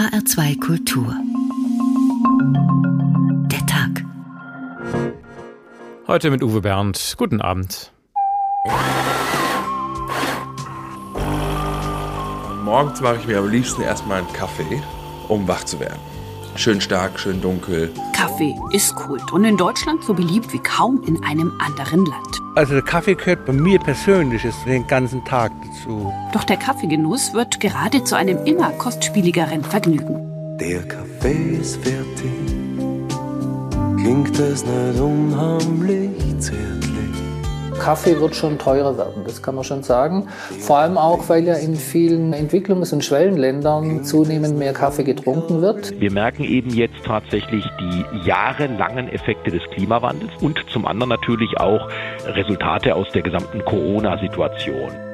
HR2 Kultur. Der Tag. Heute mit Uwe Bernd. Guten Abend. Morgens mache ich mir am liebsten erstmal einen Kaffee, um wach zu werden. Schön stark, schön dunkel. Kaffee ist Kult und in Deutschland so beliebt wie kaum in einem anderen Land. Also der Kaffee gehört bei mir persönlich den ganzen Tag dazu. Doch der Kaffeegenuss wird gerade zu einem immer kostspieligeren Vergnügen. Der Kaffee ist fertig, klingt es nicht unheimlich zärtlich. Kaffee wird schon teurer werden, das kann man schon sagen. Vor allem auch, weil ja in vielen Entwicklungs- und Schwellenländern zunehmend mehr Kaffee getrunken wird. Wir merken eben jetzt tatsächlich die jahrelangen Effekte des Klimawandels und zum anderen natürlich auch Resultate aus der gesamten Corona-Situation.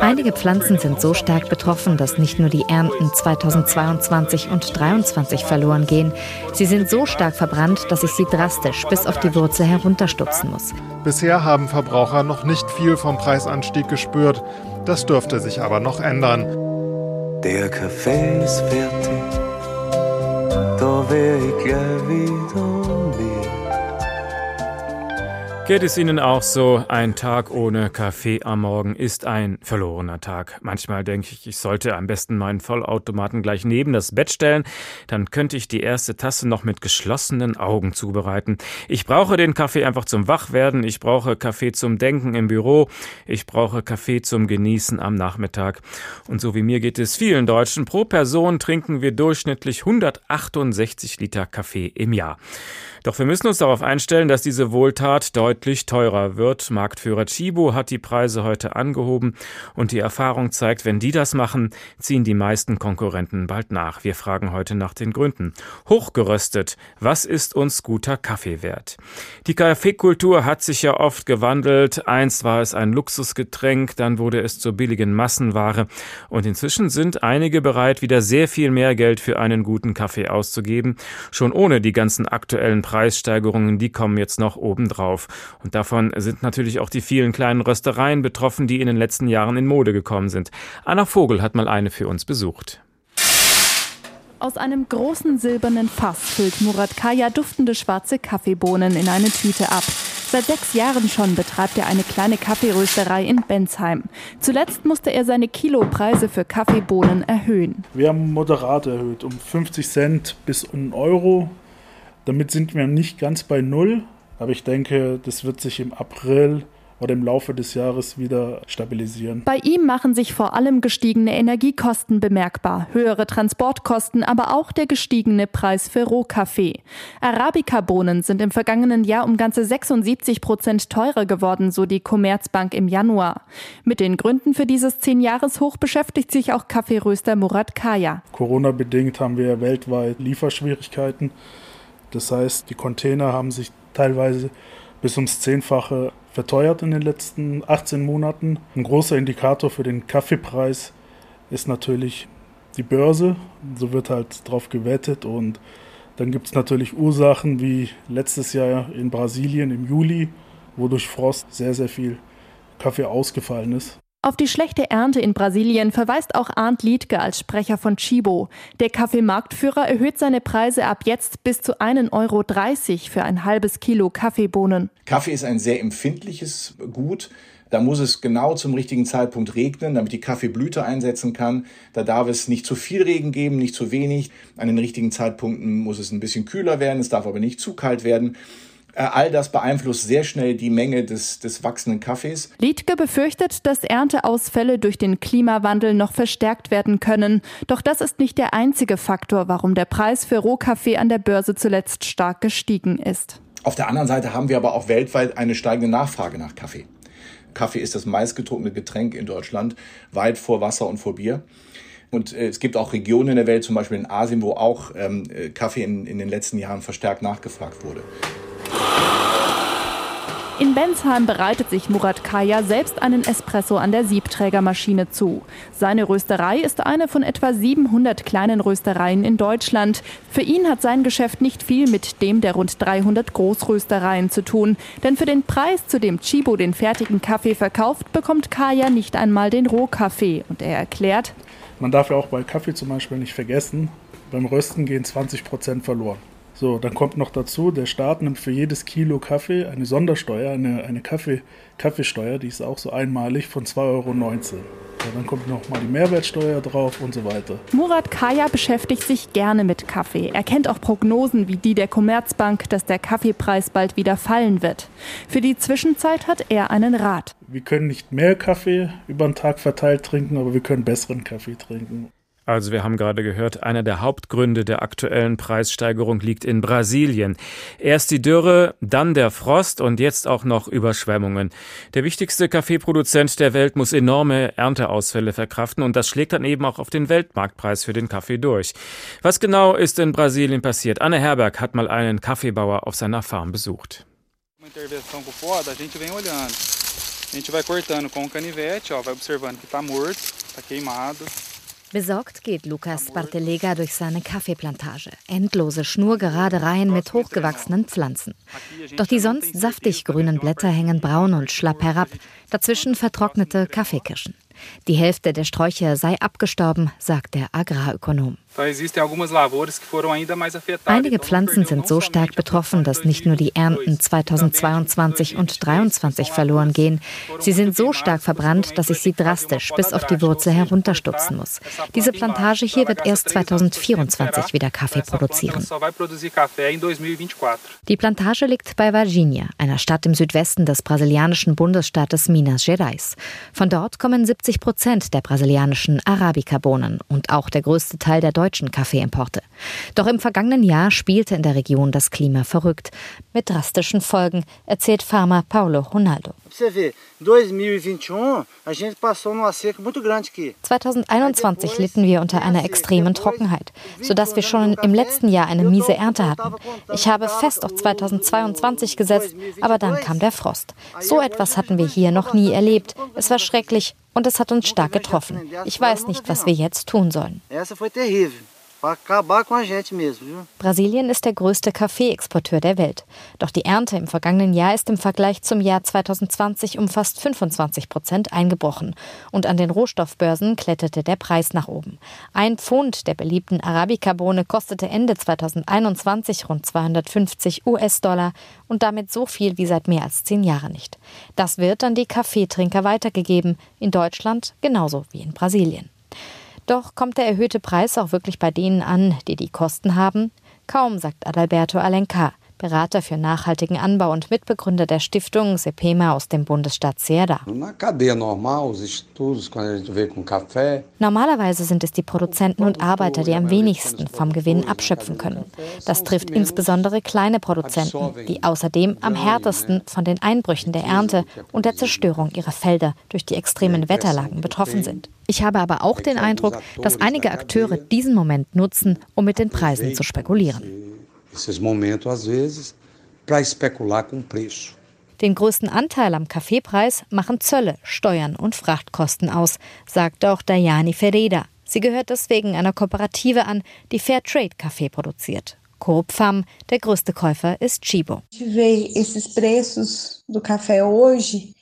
Einige Pflanzen sind so stark betroffen, dass nicht nur die Ernten 2022 und 2023 verloren gehen. Sie sind so stark verbrannt, dass ich sie drastisch bis auf die Wurzel herunterstutzen muss. Bisher haben Verbraucher noch nicht viel vom Preisanstieg gespürt. Das dürfte sich aber noch ändern. Der Kaffee ist fertig, da wär ich gleich wieder. Geht es Ihnen auch so? Ein Tag ohne Kaffee am Morgen ist ein verlorener Tag. Manchmal denke ich, ich sollte am besten meinen Vollautomaten gleich neben das Bett stellen. Dann könnte ich die erste Tasse noch mit geschlossenen Augen zubereiten. Ich brauche den Kaffee einfach zum Wachwerden. Ich brauche Kaffee zum Denken im Büro. Ich brauche Kaffee zum Genießen am Nachmittag. Und so wie mir geht es vielen Deutschen. Pro Person trinken wir durchschnittlich 168 Liter Kaffee im Jahr. Doch wir müssen uns darauf einstellen, dass diese Wohltat deutlich teurer wird. Marktführer Chibo hat die Preise heute angehoben und die Erfahrung zeigt, wenn die das machen, ziehen die meisten Konkurrenten bald nach. Wir fragen heute nach den Gründen. Hochgeröstet, was ist uns guter Kaffee wert? Die Kaffeekultur hat sich ja oft gewandelt. Einst war es ein Luxusgetränk, dann wurde es zur billigen Massenware und inzwischen sind einige bereit, wieder sehr viel mehr Geld für einen guten Kaffee auszugeben, schon ohne die ganzen aktuellen Preissteigerungen, die kommen jetzt noch obendrauf. Und davon sind natürlich auch die vielen kleinen Röstereien betroffen, die in den letzten Jahren in Mode gekommen sind. Anna Vogel hat mal eine für uns besucht. Aus einem großen silbernen Fass füllt Murat Kaya duftende schwarze Kaffeebohnen in eine Tüte ab. Seit sechs Jahren schon betreibt er eine kleine Kaffeerösterei in Bensheim. Zuletzt musste er seine Kilopreise für Kaffeebohnen erhöhen. Wir haben moderat erhöht, um 50 Cent bis 1 Euro. Damit sind wir nicht ganz bei Null, aber ich denke, das wird sich im April oder im Laufe des Jahres wieder stabilisieren. Bei ihm machen sich vor allem gestiegene Energiekosten bemerkbar, höhere Transportkosten, aber auch der gestiegene Preis für Rohkaffee. Arabica-Bohnen sind im vergangenen Jahr um ganze 76 Prozent teurer geworden, so die Commerzbank im Januar. Mit den Gründen für dieses 10-Jahres-Hoch beschäftigt sich auch Kaffeeröster Murat Kaya. Corona-bedingt haben wir weltweit Lieferschwierigkeiten. Das heißt, die Container haben sich teilweise bis ums Zehnfache verteuert in den letzten 18 Monaten. Ein großer Indikator für den Kaffeepreis ist natürlich die Börse. So wird halt drauf gewettet und dann gibt es natürlich Ursachen wie letztes Jahr in Brasilien im Juli, wo durch Frost sehr, sehr viel Kaffee ausgefallen ist. Auf die schlechte Ernte in Brasilien verweist auch Arndt Liedke als Sprecher von Chibo. Der Kaffeemarktführer erhöht seine Preise ab jetzt bis zu 1,30 Euro für ein halbes Kilo Kaffeebohnen. Kaffee ist ein sehr empfindliches Gut. Da muss es genau zum richtigen Zeitpunkt regnen, damit die Kaffeeblüte einsetzen kann. Da darf es nicht zu viel Regen geben, nicht zu wenig. An den richtigen Zeitpunkten muss es ein bisschen kühler werden, es darf aber nicht zu kalt werden. Äh, all das beeinflusst sehr schnell die Menge des, des wachsenden Kaffees. Liedke befürchtet, dass Ernteausfälle durch den Klimawandel noch verstärkt werden können. Doch das ist nicht der einzige Faktor, warum der Preis für Rohkaffee an der Börse zuletzt stark gestiegen ist. Auf der anderen Seite haben wir aber auch weltweit eine steigende Nachfrage nach Kaffee. Kaffee ist das meistgetrunkene Getränk in Deutschland, weit vor Wasser und vor Bier. Und äh, es gibt auch Regionen in der Welt, zum Beispiel in Asien, wo auch ähm, äh, Kaffee in, in den letzten Jahren verstärkt nachgefragt wurde. In Bensheim bereitet sich Murat Kaya selbst einen Espresso an der Siebträgermaschine zu. Seine Rösterei ist eine von etwa 700 kleinen Röstereien in Deutschland. Für ihn hat sein Geschäft nicht viel mit dem der rund 300 Großröstereien zu tun. Denn für den Preis, zu dem Chibo den fertigen Kaffee verkauft, bekommt Kaya nicht einmal den Rohkaffee. Und er erklärt, Man darf ja auch bei Kaffee zum Beispiel nicht vergessen, beim Rösten gehen 20 Prozent verloren. So, dann kommt noch dazu, der Staat nimmt für jedes Kilo Kaffee eine Sondersteuer, eine, eine Kaffee, Kaffeesteuer, die ist auch so einmalig von 2,19 Euro. Ja, dann kommt noch mal die Mehrwertsteuer drauf und so weiter. Murat Kaya beschäftigt sich gerne mit Kaffee. Er kennt auch Prognosen wie die der Commerzbank, dass der Kaffeepreis bald wieder fallen wird. Für die Zwischenzeit hat er einen Rat. Wir können nicht mehr Kaffee über den Tag verteilt trinken, aber wir können besseren Kaffee trinken. Also wir haben gerade gehört, einer der Hauptgründe der aktuellen Preissteigerung liegt in Brasilien. Erst die Dürre, dann der Frost und jetzt auch noch Überschwemmungen. Der wichtigste Kaffeeproduzent der Welt muss enorme Ernteausfälle verkraften und das schlägt dann eben auch auf den Weltmarktpreis für den Kaffee durch. Was genau ist in Brasilien passiert? Anne Herberg hat mal einen Kaffeebauer auf seiner Farm besucht. A gente vai cortando com o canivete, ó, vai observando que está morto, está queimado. Besorgt geht Lukas Bartelega durch seine Kaffeeplantage. Endlose schnurgerade Reihen mit hochgewachsenen Pflanzen. Doch die sonst saftig grünen Blätter hängen braun und schlapp herab, dazwischen vertrocknete Kaffeekirschen. Die Hälfte der Sträucher sei abgestorben, sagt der Agrarökonom. Einige Pflanzen sind so stark betroffen, dass nicht nur die Ernten 2022 und 2023 verloren gehen. Sie sind so stark verbrannt, dass ich sie drastisch bis auf die Wurzel herunterstutzen muss. Diese Plantage hier wird erst 2024 wieder Kaffee produzieren. Die Plantage liegt bei Varginha, einer Stadt im Südwesten des brasilianischen Bundesstaates Minas Gerais. Von dort kommen 70 Prozent der brasilianischen Arabica-Bohnen und auch der größte Teil der deutschen Kaffeeimporte. Doch im vergangenen Jahr spielte in der Region das Klima verrückt. Mit drastischen Folgen, erzählt Farmer Paulo Ronaldo. 2021 litten wir unter einer extremen Trockenheit, sodass wir schon im letzten Jahr eine miese Ernte hatten. Ich habe fest auf 2022 gesetzt, aber dann kam der Frost. So etwas hatten wir hier noch nie erlebt. Es war schrecklich und es hat uns stark getroffen. Ich weiß nicht, was wir jetzt tun sollen. Brasilien ist der größte Kaffeeexporteur der Welt. Doch die Ernte im vergangenen Jahr ist im Vergleich zum Jahr 2020 um fast 25 Prozent eingebrochen. Und an den Rohstoffbörsen kletterte der Preis nach oben. Ein Pfund der beliebten Arabica-Bohne kostete Ende 2021 rund 250 US-Dollar und damit so viel wie seit mehr als zehn Jahren nicht. Das wird an die Kaffeetrinker weitergegeben, in Deutschland genauso wie in Brasilien. Doch kommt der erhöhte Preis auch wirklich bei denen an, die die Kosten haben? Kaum, sagt Adalberto Alencar. Berater für nachhaltigen Anbau und Mitbegründer der Stiftung Sepema aus dem Bundesstaat Ceará. Normalerweise sind es die Produzenten und Arbeiter, die am wenigsten vom Gewinn abschöpfen können. Das trifft insbesondere kleine Produzenten, die außerdem am härtesten von den Einbrüchen der Ernte und der Zerstörung ihrer Felder durch die extremen Wetterlagen betroffen sind. Ich habe aber auch den Eindruck, dass einige Akteure diesen Moment nutzen, um mit den Preisen zu spekulieren esses momentos, às vezes, para especular com preço. Den größten Anteil am Kaffeepreis machen Zölle, Steuern und Frachtkosten aus, sagt auch Dayani Ferreira. Sie gehört deswegen einer Kooperative an, die Fairtrade-Kaffee produziert. Coop Farm, der größte Käufer ist Chibo. Esses preços do café hoje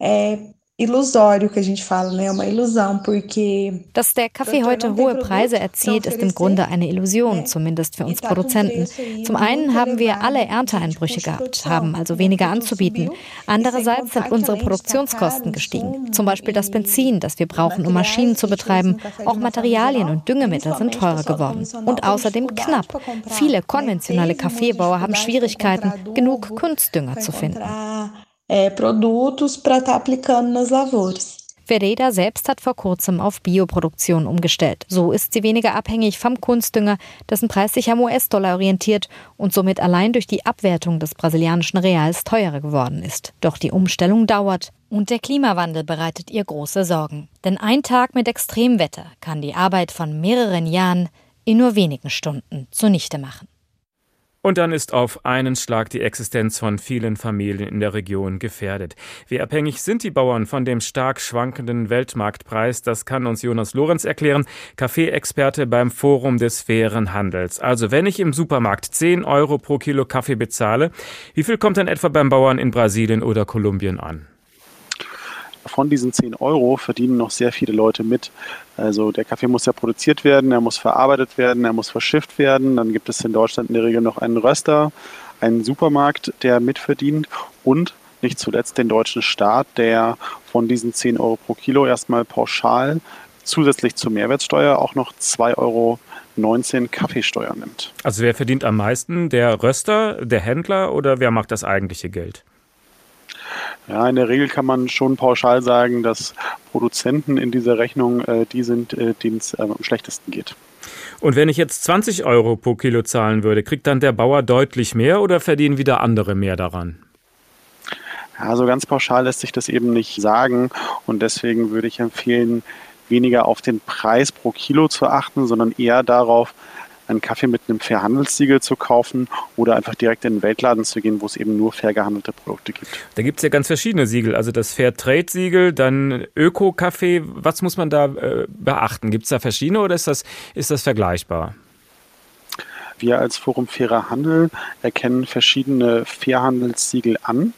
é ilusório que a gente fala, né? Uma ilusão, porque Dass der Kaffee heute hohe Preise erzielt, ist im Grunde eine Illusion, zumindest für uns Produzenten. Zum einen haben wir alle Ernteeinbrüche gehabt, haben also weniger anzubieten. Andererseits sind unsere Produktionskosten gestiegen. Zum Beispiel das Benzin, das wir brauchen, um Maschinen zu betreiben. Auch Materialien und Düngemittel sind teurer geworden. Und außerdem knapp. Viele konventionelle Kaffeebauer haben Schwierigkeiten, genug Kunstdünger zu finden é, produtos para estar aplicando nas lavouras. Vereda selbst hat vor kurzem auf Bioproduktion umgestellt. So ist sie weniger abhängig vom Kunstdünger, dessen Preis sich am US-Dollar orientiert und somit allein durch die Abwertung des brasilianischen Reals teurer geworden ist. Doch die Umstellung dauert und der Klimawandel bereitet ihr große Sorgen. Denn ein Tag mit Extremwetter kann die Arbeit von mehreren Jahren in nur wenigen Stunden zunichte machen. Und dann ist auf einen Schlag die Existenz von vielen Familien in der Region gefährdet. Wie abhängig sind die Bauern von dem stark schwankenden Weltmarktpreis? Das kann uns Jonas Lorenz erklären, Kaffeeexperte beim Forum des fairen Handels. Also wenn ich im Supermarkt 10 Euro pro Kilo Kaffee bezahle, wie viel kommt dann etwa beim Bauern in Brasilien oder Kolumbien an? von diesen 10 Euro verdienen noch sehr viele Leute mit. Also der Kaffee muss ja produziert werden, er muss verarbeitet werden, er muss verschifft werden. Dann gibt es in Deutschland in der Regel noch einen Röster, einen Supermarkt, der mitverdient und nicht zuletzt den deutschen Staat, der von diesen 10 Euro pro Kilo erstmal pauschal zusätzlich zur Mehrwertsteuer auch noch 2,19 Euro Kaffeesteuer nimmt. Also wer verdient am meisten? Der Röster, der Händler oder wer macht das eigentliche Geld? Ja, in der Regel kann man schon pauschal sagen, dass Produzenten in dieser Rechnung äh, die sind, äh, denen es äh, am schlechtesten geht. Und wenn ich jetzt 20 Euro pro Kilo zahlen würde, kriegt dann der Bauer deutlich mehr oder verdienen wieder andere mehr daran? Ja, so ganz pauschal lässt sich das eben nicht sagen. Und deswegen würde ich empfehlen, weniger auf den Preis pro Kilo zu achten, sondern eher darauf, einen Kaffee mit einem Fairhandelssiegel zu kaufen oder einfach direkt in den Weltladen zu gehen, wo es eben nur fair gehandelte Produkte gibt. Da gibt es ja ganz verschiedene Siegel, also das Fairtrade-Siegel, dann Öko-Kaffee. Was muss man da äh, beachten? Gibt es da verschiedene oder ist das, ist das vergleichbar? Wir als Forum Fairer Handel erkennen verschiedene Fairhandelssiegel an.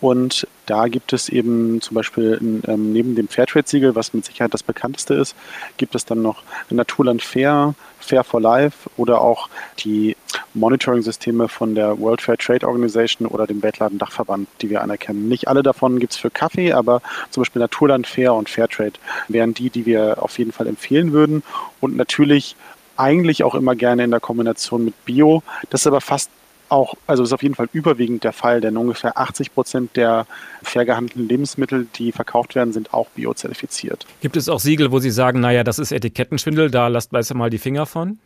Und da gibt es eben zum Beispiel ähm, neben dem Fairtrade-Siegel, was mit Sicherheit das bekannteste ist, gibt es dann noch Naturland Fair, Fair for Life oder auch die Monitoring-Systeme von der World Fair Trade Organization oder dem Weltladen-Dachverband, die wir anerkennen. Nicht alle davon gibt es für Kaffee, aber zum Beispiel Naturland Fair und Fairtrade wären die, die wir auf jeden Fall empfehlen würden. Und natürlich eigentlich auch immer gerne in der Kombination mit Bio. Das ist aber fast auch, also ist auf jeden Fall überwiegend der Fall, denn ungefähr 80 Prozent der fair gehandelten Lebensmittel, die verkauft werden, sind auch biozertifiziert. Gibt es auch Siegel, wo Sie sagen, naja, das ist Etikettenschwindel, da lasst besser mal die Finger von?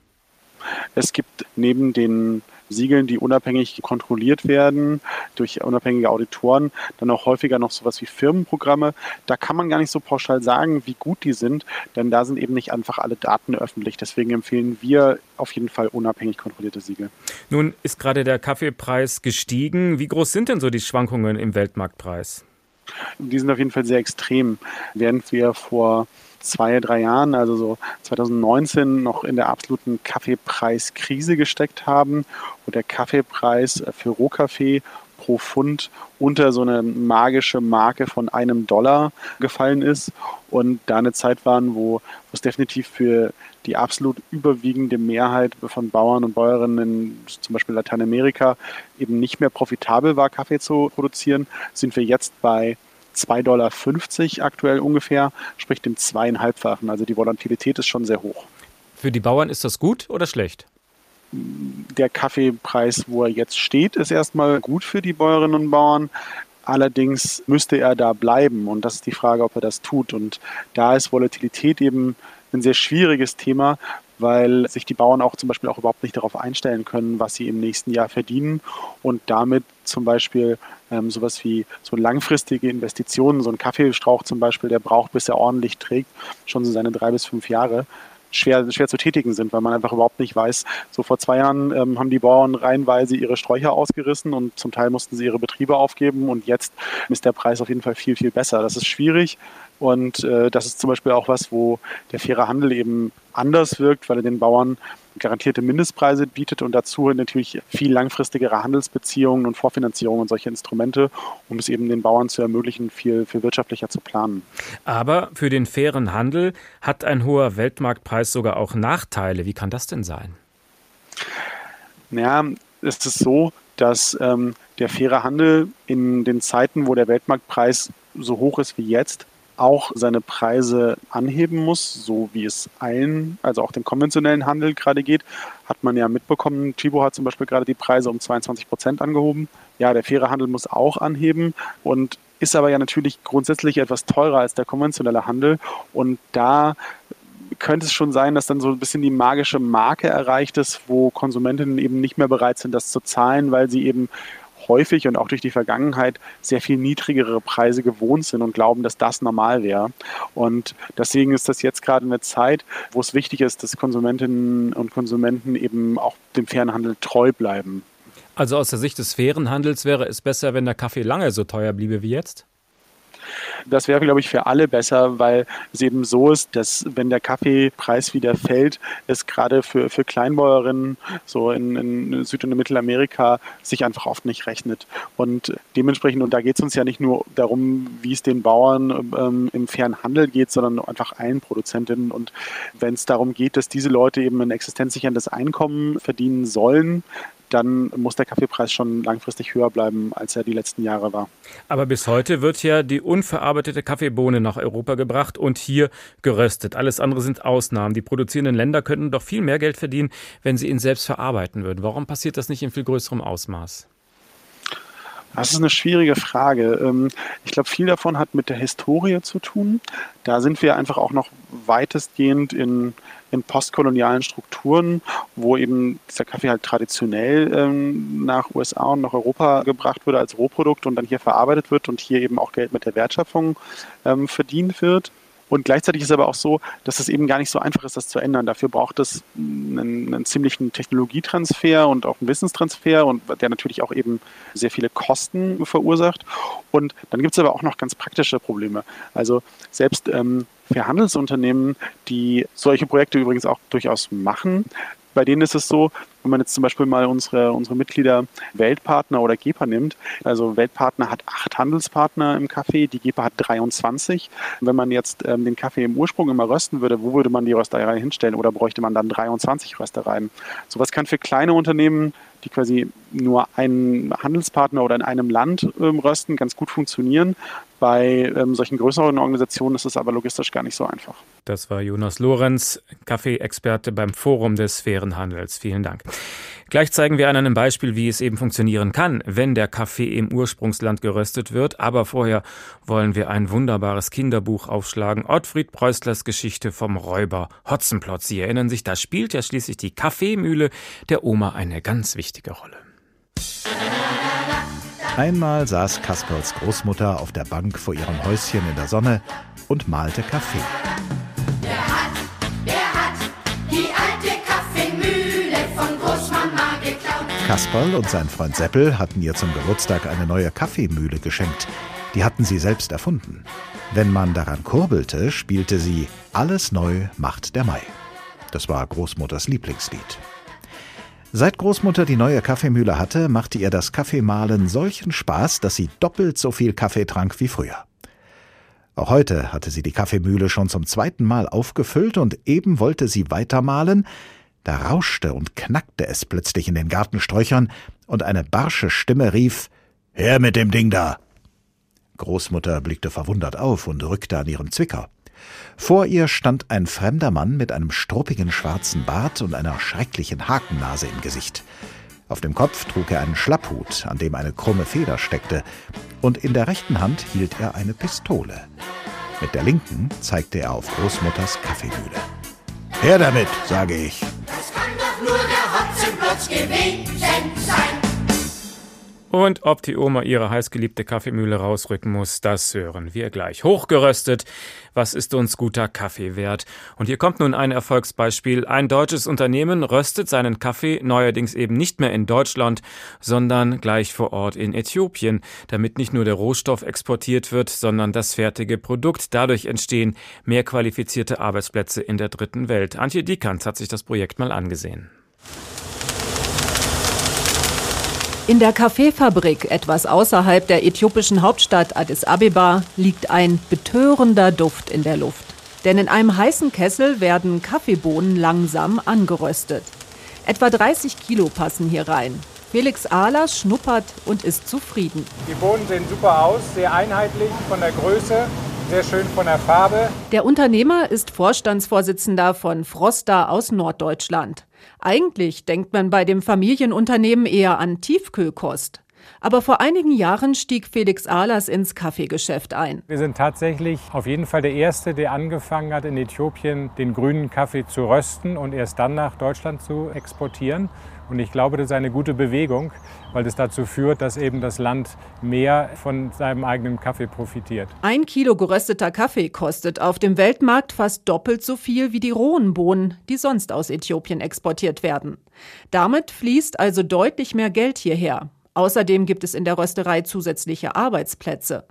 Es gibt neben den Siegeln, die unabhängig kontrolliert werden durch unabhängige Auditoren, dann auch häufiger noch sowas wie Firmenprogramme. Da kann man gar nicht so pauschal sagen, wie gut die sind, denn da sind eben nicht einfach alle Daten öffentlich. Deswegen empfehlen wir auf jeden Fall unabhängig kontrollierte Siegel. Nun ist gerade der Kaffeepreis gestiegen. Wie groß sind denn so die Schwankungen im Weltmarktpreis? Die sind auf jeden Fall sehr extrem. Während wir vor zwei, drei Jahren, also so 2019, noch in der absoluten Kaffeepreiskrise gesteckt haben, wo der Kaffeepreis für Rohkaffee pro Pfund unter so eine magische Marke von einem Dollar gefallen ist und da eine Zeit waren, wo es definitiv für die absolut überwiegende Mehrheit von Bauern und Bäuerinnen in zum Beispiel Lateinamerika eben nicht mehr profitabel war, Kaffee zu produzieren, sind wir jetzt bei 2,50 Dollar aktuell ungefähr, sprich dem zweieinhalbfachen. Also die Volatilität ist schon sehr hoch. Für die Bauern ist das gut oder schlecht? Der Kaffeepreis, wo er jetzt steht, ist erstmal gut für die Bäuerinnen und Bauern. Allerdings müsste er da bleiben und das ist die Frage, ob er das tut. Und da ist Volatilität eben ein sehr schwieriges Thema, weil sich die Bauern auch zum Beispiel auch überhaupt nicht darauf einstellen können, was sie im nächsten Jahr verdienen und damit zum Beispiel ähm, sowas wie so langfristige Investitionen, so ein Kaffeestrauch zum Beispiel, der braucht, bis er ordentlich trägt, schon so seine drei bis fünf Jahre schwer, schwer zu tätigen sind, weil man einfach überhaupt nicht weiß. So vor zwei Jahren ähm, haben die Bauern reihenweise ihre Sträucher ausgerissen und zum Teil mussten sie ihre Betriebe aufgeben und jetzt ist der Preis auf jeden Fall viel, viel besser. Das ist schwierig und äh, das ist zum Beispiel auch was, wo der faire Handel eben anders wirkt, weil er den Bauern garantierte Mindestpreise bietet und dazu natürlich viel langfristigere Handelsbeziehungen und Vorfinanzierung und solche Instrumente, um es eben den Bauern zu ermöglichen, viel, viel wirtschaftlicher zu planen. Aber für den fairen Handel hat ein hoher Weltmarktpreis sogar auch Nachteile. Wie kann das denn sein? Naja, es ist so, dass ähm, der faire Handel in den Zeiten, wo der Weltmarktpreis so hoch ist wie jetzt, auch seine Preise anheben muss, so wie es allen, also auch dem konventionellen Handel gerade geht, hat man ja mitbekommen. Chibo hat zum Beispiel gerade die Preise um 22 Prozent angehoben. Ja, der faire Handel muss auch anheben und ist aber ja natürlich grundsätzlich etwas teurer als der konventionelle Handel. Und da könnte es schon sein, dass dann so ein bisschen die magische Marke erreicht ist, wo Konsumentinnen eben nicht mehr bereit sind, das zu zahlen, weil sie eben häufig und auch durch die Vergangenheit sehr viel niedrigere Preise gewohnt sind und glauben, dass das normal wäre. Und deswegen ist das jetzt gerade eine Zeit, wo es wichtig ist, dass Konsumentinnen und Konsumenten eben auch dem fairen Handel treu bleiben. Also aus der Sicht des fairen Handels wäre es besser, wenn der Kaffee lange so teuer bliebe wie jetzt? Das wäre, glaube ich, für alle besser, weil es eben so ist, dass wenn der Kaffeepreis wieder fällt, es gerade für, für Kleinbäuerinnen so in, in Süd- und Mittelamerika sich einfach oft nicht rechnet. Und dementsprechend, und da geht es uns ja nicht nur darum, wie es den Bauern ähm, im fairen Handel geht, sondern einfach allen Produzentinnen. Und wenn es darum geht, dass diese Leute eben ein existenzsicherndes Einkommen verdienen sollen, dann muss der Kaffeepreis schon langfristig höher bleiben, als er die letzten Jahre war. Aber bis heute wird ja die unverarbeitete Kaffeebohne nach Europa gebracht und hier geröstet. Alles andere sind Ausnahmen. Die produzierenden Länder könnten doch viel mehr Geld verdienen, wenn sie ihn selbst verarbeiten würden. Warum passiert das nicht in viel größerem Ausmaß? Das ist eine schwierige Frage. Ähm, ich glaube, viel davon hat mit der Historie zu tun. Da sind wir einfach auch noch weitestgehend in, in postkolonialen Strukturen, wo eben dieser Kaffee halt traditionell ähm, nach USA und nach Europa gebracht wurde als Rohprodukt und dann hier verarbeitet wird und hier eben auch Geld mit der Wertschöpfung ähm, verdient wird. Und gleichzeitig ist es aber auch so, dass es eben gar nicht so einfach ist, das zu ändern. Dafür braucht es einen, einen ziemlichen Technologietransfer und auch einen Wissenstransfer und der natürlich auch eben sehr viele Kosten verursacht. Und dann gibt es aber auch noch ganz praktische Probleme. Also selbst ähm, für Handelsunternehmen, die solche Projekte übrigens auch durchaus machen, bei denen ist es so, wenn man jetzt zum Beispiel mal unsere, unsere Mitglieder Weltpartner oder GEPA nimmt, also Weltpartner hat acht Handelspartner im Kaffee, die GEPA hat 23. Wenn man jetzt ähm, den Kaffee im Ursprung immer rösten würde, wo würde man die Rösterei hinstellen oder bräuchte man dann 23 Röstereien? Sowas kann für kleine Unternehmen die quasi nur einen Handelspartner oder in einem Land ähm, rösten, ganz gut funktionieren. Bei ähm, solchen größeren Organisationen ist es aber logistisch gar nicht so einfach. Das war Jonas Lorenz, Kaffeeexperte beim Forum des fairen Handels. Vielen Dank. Gleich zeigen wir an einem Beispiel, wie es eben funktionieren kann, wenn der Kaffee im Ursprungsland geröstet wird. Aber vorher wollen wir ein wunderbares Kinderbuch aufschlagen. Ottfried Preußlers Geschichte vom Räuber Hotzenplotz. Sie erinnern sich, da spielt ja schließlich die Kaffeemühle der Oma eine ganz wichtige Rolle. Einmal saß Kasperls Großmutter auf der Bank vor ihrem Häuschen in der Sonne und malte Kaffee. Kasperl und sein Freund Seppel hatten ihr zum Geburtstag eine neue Kaffeemühle geschenkt. Die hatten sie selbst erfunden. Wenn man daran kurbelte, spielte sie Alles neu macht der Mai. Das war Großmutters Lieblingslied. Seit Großmutter die neue Kaffeemühle hatte, machte ihr das Kaffeemahlen solchen Spaß, dass sie doppelt so viel Kaffee trank wie früher. Auch heute hatte sie die Kaffeemühle schon zum zweiten Mal aufgefüllt und eben wollte sie weitermahlen, da rauschte und knackte es plötzlich in den Gartensträuchern und eine barsche Stimme rief: Her mit dem Ding da! Großmutter blickte verwundert auf und rückte an ihren Zwicker. Vor ihr stand ein fremder Mann mit einem struppigen schwarzen Bart und einer schrecklichen Hakennase im Gesicht. Auf dem Kopf trug er einen Schlapphut, an dem eine krumme Feder steckte, und in der rechten Hand hielt er eine Pistole. Mit der linken zeigte er auf Großmutters Kaffeemühle. Her damit, sage ich. Das kann doch nur der Hotzenplotz gewesen. Und ob die Oma ihre heißgeliebte Kaffeemühle rausrücken muss, das hören wir gleich. Hochgeröstet, was ist uns guter Kaffee wert? Und hier kommt nun ein Erfolgsbeispiel. Ein deutsches Unternehmen röstet seinen Kaffee neuerdings eben nicht mehr in Deutschland, sondern gleich vor Ort in Äthiopien, damit nicht nur der Rohstoff exportiert wird, sondern das fertige Produkt. Dadurch entstehen mehr qualifizierte Arbeitsplätze in der dritten Welt. Antje Diekanz hat sich das Projekt mal angesehen. In der Kaffeefabrik, etwas außerhalb der äthiopischen Hauptstadt Addis Abeba, liegt ein betörender Duft in der Luft. Denn in einem heißen Kessel werden Kaffeebohnen langsam angeröstet. Etwa 30 Kilo passen hier rein. Felix Ahlers schnuppert und ist zufrieden. Die Bohnen sehen super aus, sehr einheitlich von der Größe, sehr schön von der Farbe. Der Unternehmer ist Vorstandsvorsitzender von Frosta aus Norddeutschland. Eigentlich denkt man bei dem Familienunternehmen eher an Tiefkühlkost. Aber vor einigen Jahren stieg Felix Ahlers ins Kaffeegeschäft ein. Wir sind tatsächlich auf jeden Fall der Erste, der angefangen hat, in Äthiopien den grünen Kaffee zu rösten und erst dann nach Deutschland zu exportieren. Und ich glaube, das ist eine gute Bewegung, weil das dazu führt, dass eben das Land mehr von seinem eigenen Kaffee profitiert. Ein Kilo gerösteter Kaffee kostet auf dem Weltmarkt fast doppelt so viel wie die rohen Bohnen, die sonst aus Äthiopien exportiert werden. Damit fließt also deutlich mehr Geld hierher. Außerdem gibt es in der Rösterei zusätzliche Arbeitsplätze.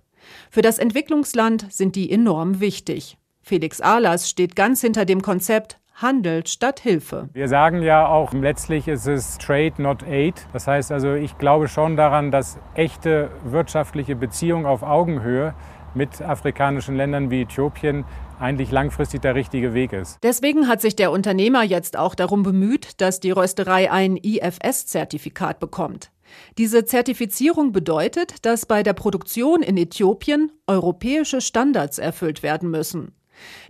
Für das Entwicklungsland sind die enorm wichtig. Felix Ahlers steht ganz hinter dem Konzept Handel statt Hilfe. Wir sagen ja auch, letztlich ist es Trade, not Aid. Das heißt also, ich glaube schon daran, dass echte wirtschaftliche Beziehungen auf Augenhöhe mit afrikanischen Ländern wie Äthiopien eigentlich langfristig der richtige Weg ist. Deswegen hat sich der Unternehmer jetzt auch darum bemüht, dass die Rösterei ein IFS-Zertifikat bekommt. Diese Zertifizierung bedeutet, dass bei der Produktion in Äthiopien europäische Standards erfüllt werden müssen.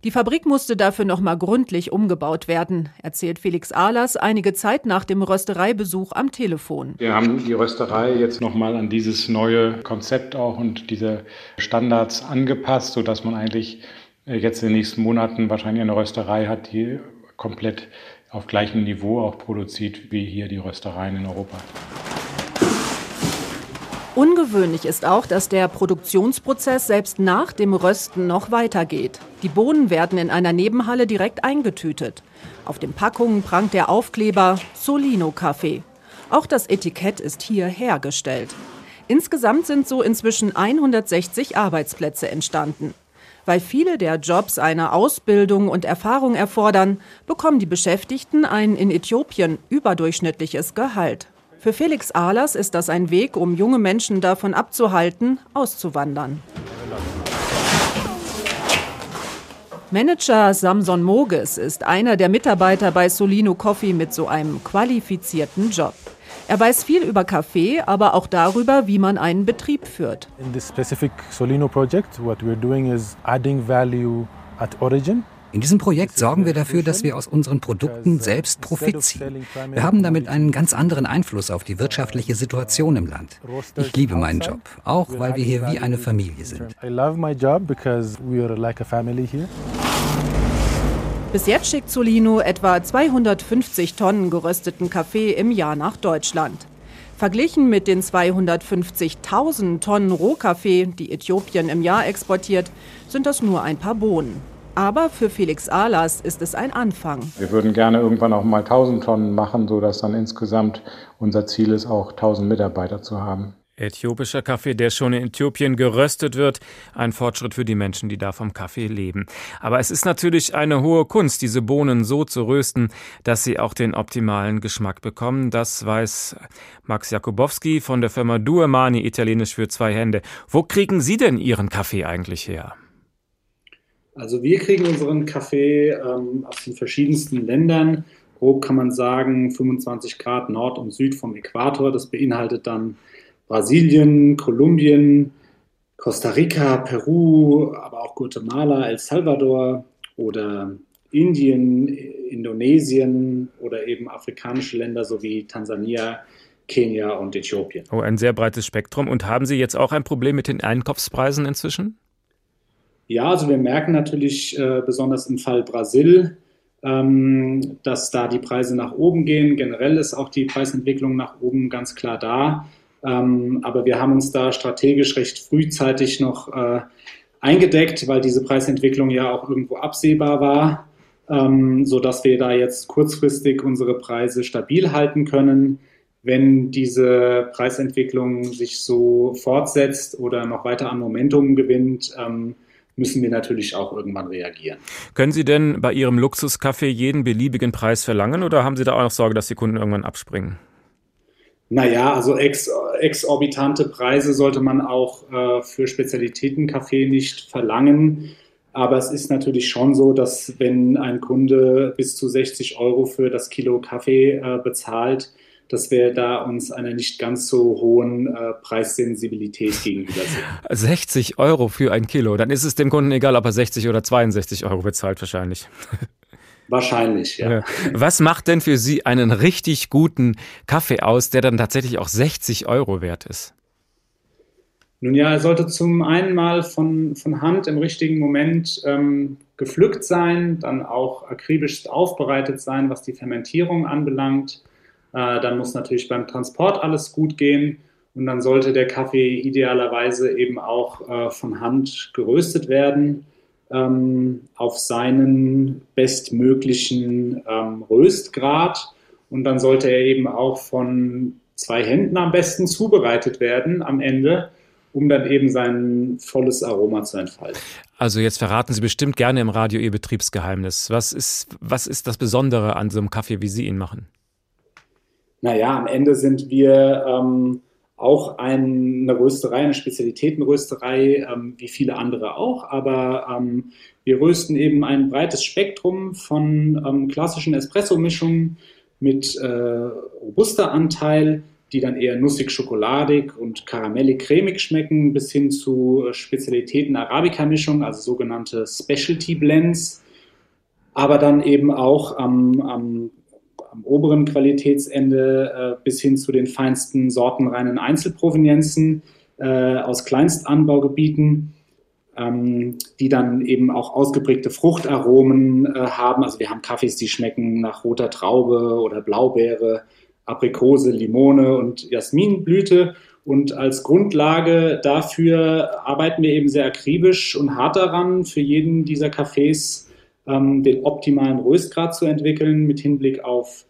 Die Fabrik musste dafür nochmal gründlich umgebaut werden, erzählt Felix Ahlers einige Zeit nach dem Röstereibesuch am Telefon. Wir haben die Rösterei jetzt nochmal an dieses neue Konzept auch und diese Standards angepasst, sodass man eigentlich äh, jetzt in den nächsten Monaten wahrscheinlich eine Rösterei hat, die komplett auf gleichem Niveau auch produziert wie hier die Röstereien in Europa. Ungewöhnlich ist auch, dass der Produktionsprozess selbst nach dem Rösten noch weitergeht. Die Bohnen werden in einer Nebenhalle direkt eingetütet. Auf den Packungen prangt der Aufkleber Solino Kaffee. Auch das Etikett ist hier hergestellt. Insgesamt sind so inzwischen 160 Arbeitsplätze entstanden. Weil viele der Jobs eine Ausbildung und Erfahrung erfordern, bekommen die Beschäftigten ein in Äthiopien überdurchschnittliches Gehalt. Für Felix Ahlers ist das ein Weg, um junge Menschen davon abzuhalten, auszuwandern. Manager Samson Moges ist einer der Mitarbeiter bei Solino Coffee mit so einem qualifizierten Job. Er weiß viel über Kaffee, aber auch darüber, wie man einen Betrieb führt. In this specific Solino project, what we're doing is adding value at origin. In diesem Projekt sorgen wir dafür, dass wir aus unseren Produkten selbst Profit ziehen. Wir haben damit einen ganz anderen Einfluss auf die wirtschaftliche Situation im Land. Ich liebe meinen Job, auch weil wir hier wie eine Familie sind. Bis jetzt schickt Solino etwa 250 Tonnen gerösteten Kaffee im Jahr nach Deutschland. Verglichen mit den 250.000 Tonnen Rohkaffee, die Äthiopien im Jahr exportiert, sind das nur ein paar Bohnen. Aber für Felix Ahlers ist es ein Anfang. Wir würden gerne irgendwann auch mal 1000 Tonnen machen, sodass dann insgesamt unser Ziel ist, auch 1000 Mitarbeiter zu haben. Äthiopischer Kaffee, der schon in Äthiopien geröstet wird. Ein Fortschritt für die Menschen, die da vom Kaffee leben. Aber es ist natürlich eine hohe Kunst, diese Bohnen so zu rösten, dass sie auch den optimalen Geschmack bekommen. Das weiß Max Jakubowski von der Firma Duemani, italienisch für zwei Hände. Wo kriegen Sie denn Ihren Kaffee eigentlich her? Also wir kriegen unseren Kaffee ähm, aus den verschiedensten Ländern. Grob kann man sagen 25 Grad Nord und Süd vom Äquator. Das beinhaltet dann Brasilien, Kolumbien, Costa Rica, Peru, aber auch Guatemala, El Salvador oder Indien, Indonesien oder eben afrikanische Länder sowie Tansania, Kenia und Äthiopien. Oh, ein sehr breites Spektrum. Und haben Sie jetzt auch ein Problem mit den Einkaufspreisen inzwischen? Ja, also wir merken natürlich äh, besonders im Fall Brasil, ähm, dass da die Preise nach oben gehen. Generell ist auch die Preisentwicklung nach oben ganz klar da. Ähm, aber wir haben uns da strategisch recht frühzeitig noch äh, eingedeckt, weil diese Preisentwicklung ja auch irgendwo absehbar war, ähm, sodass wir da jetzt kurzfristig unsere Preise stabil halten können. Wenn diese Preisentwicklung sich so fortsetzt oder noch weiter an Momentum gewinnt, ähm, müssen wir natürlich auch irgendwann reagieren. Können Sie denn bei Ihrem Luxuskaffee jeden beliebigen Preis verlangen oder haben Sie da auch noch Sorge, dass die Kunden irgendwann abspringen? Naja, also ex, exorbitante Preise sollte man auch äh, für Spezialitätenkaffee nicht verlangen. Aber es ist natürlich schon so, dass wenn ein Kunde bis zu 60 Euro für das Kilo Kaffee äh, bezahlt, dass wir da uns einer nicht ganz so hohen äh, Preissensibilität gegenüber sind. 60 Euro für ein Kilo, dann ist es dem Kunden egal, ob er 60 oder 62 Euro bezahlt wahrscheinlich. Wahrscheinlich, ja. Was macht denn für Sie einen richtig guten Kaffee aus, der dann tatsächlich auch 60 Euro wert ist? Nun ja, er sollte zum einen mal von, von Hand im richtigen Moment ähm, gepflückt sein, dann auch akribisch aufbereitet sein, was die Fermentierung anbelangt. Äh, dann muss natürlich beim Transport alles gut gehen und dann sollte der Kaffee idealerweise eben auch äh, von Hand geröstet werden ähm, auf seinen bestmöglichen ähm, Röstgrad und dann sollte er eben auch von zwei Händen am besten zubereitet werden am Ende um dann eben sein volles Aroma zu entfalten. Also jetzt verraten Sie bestimmt gerne im Radio Ihr Betriebsgeheimnis. Was ist, was ist das Besondere an so einem Kaffee, wie Sie ihn machen? Naja, am Ende sind wir ähm, auch eine Rösterei, eine Spezialitätenrösterei, ähm, wie viele andere auch, aber ähm, wir rösten eben ein breites Spektrum von ähm, klassischen Espresso-Mischungen mit äh, robuster Anteil, die dann eher nussig-schokoladig und karamellig-cremig schmecken, bis hin zu Spezialitäten Arabica-Mischungen, also sogenannte Specialty Blends, aber dann eben auch am, am am oberen Qualitätsende äh, bis hin zu den feinsten sortenreinen Einzelprovenienzen äh, aus Kleinstanbaugebieten, ähm, die dann eben auch ausgeprägte Fruchtaromen äh, haben. Also wir haben Kaffees, die schmecken nach roter Traube oder Blaubeere, Aprikose, Limone und Jasminblüte. Und als Grundlage dafür arbeiten wir eben sehr akribisch und hart daran, für jeden dieser Cafés ähm, den optimalen Röstgrad zu entwickeln mit Hinblick auf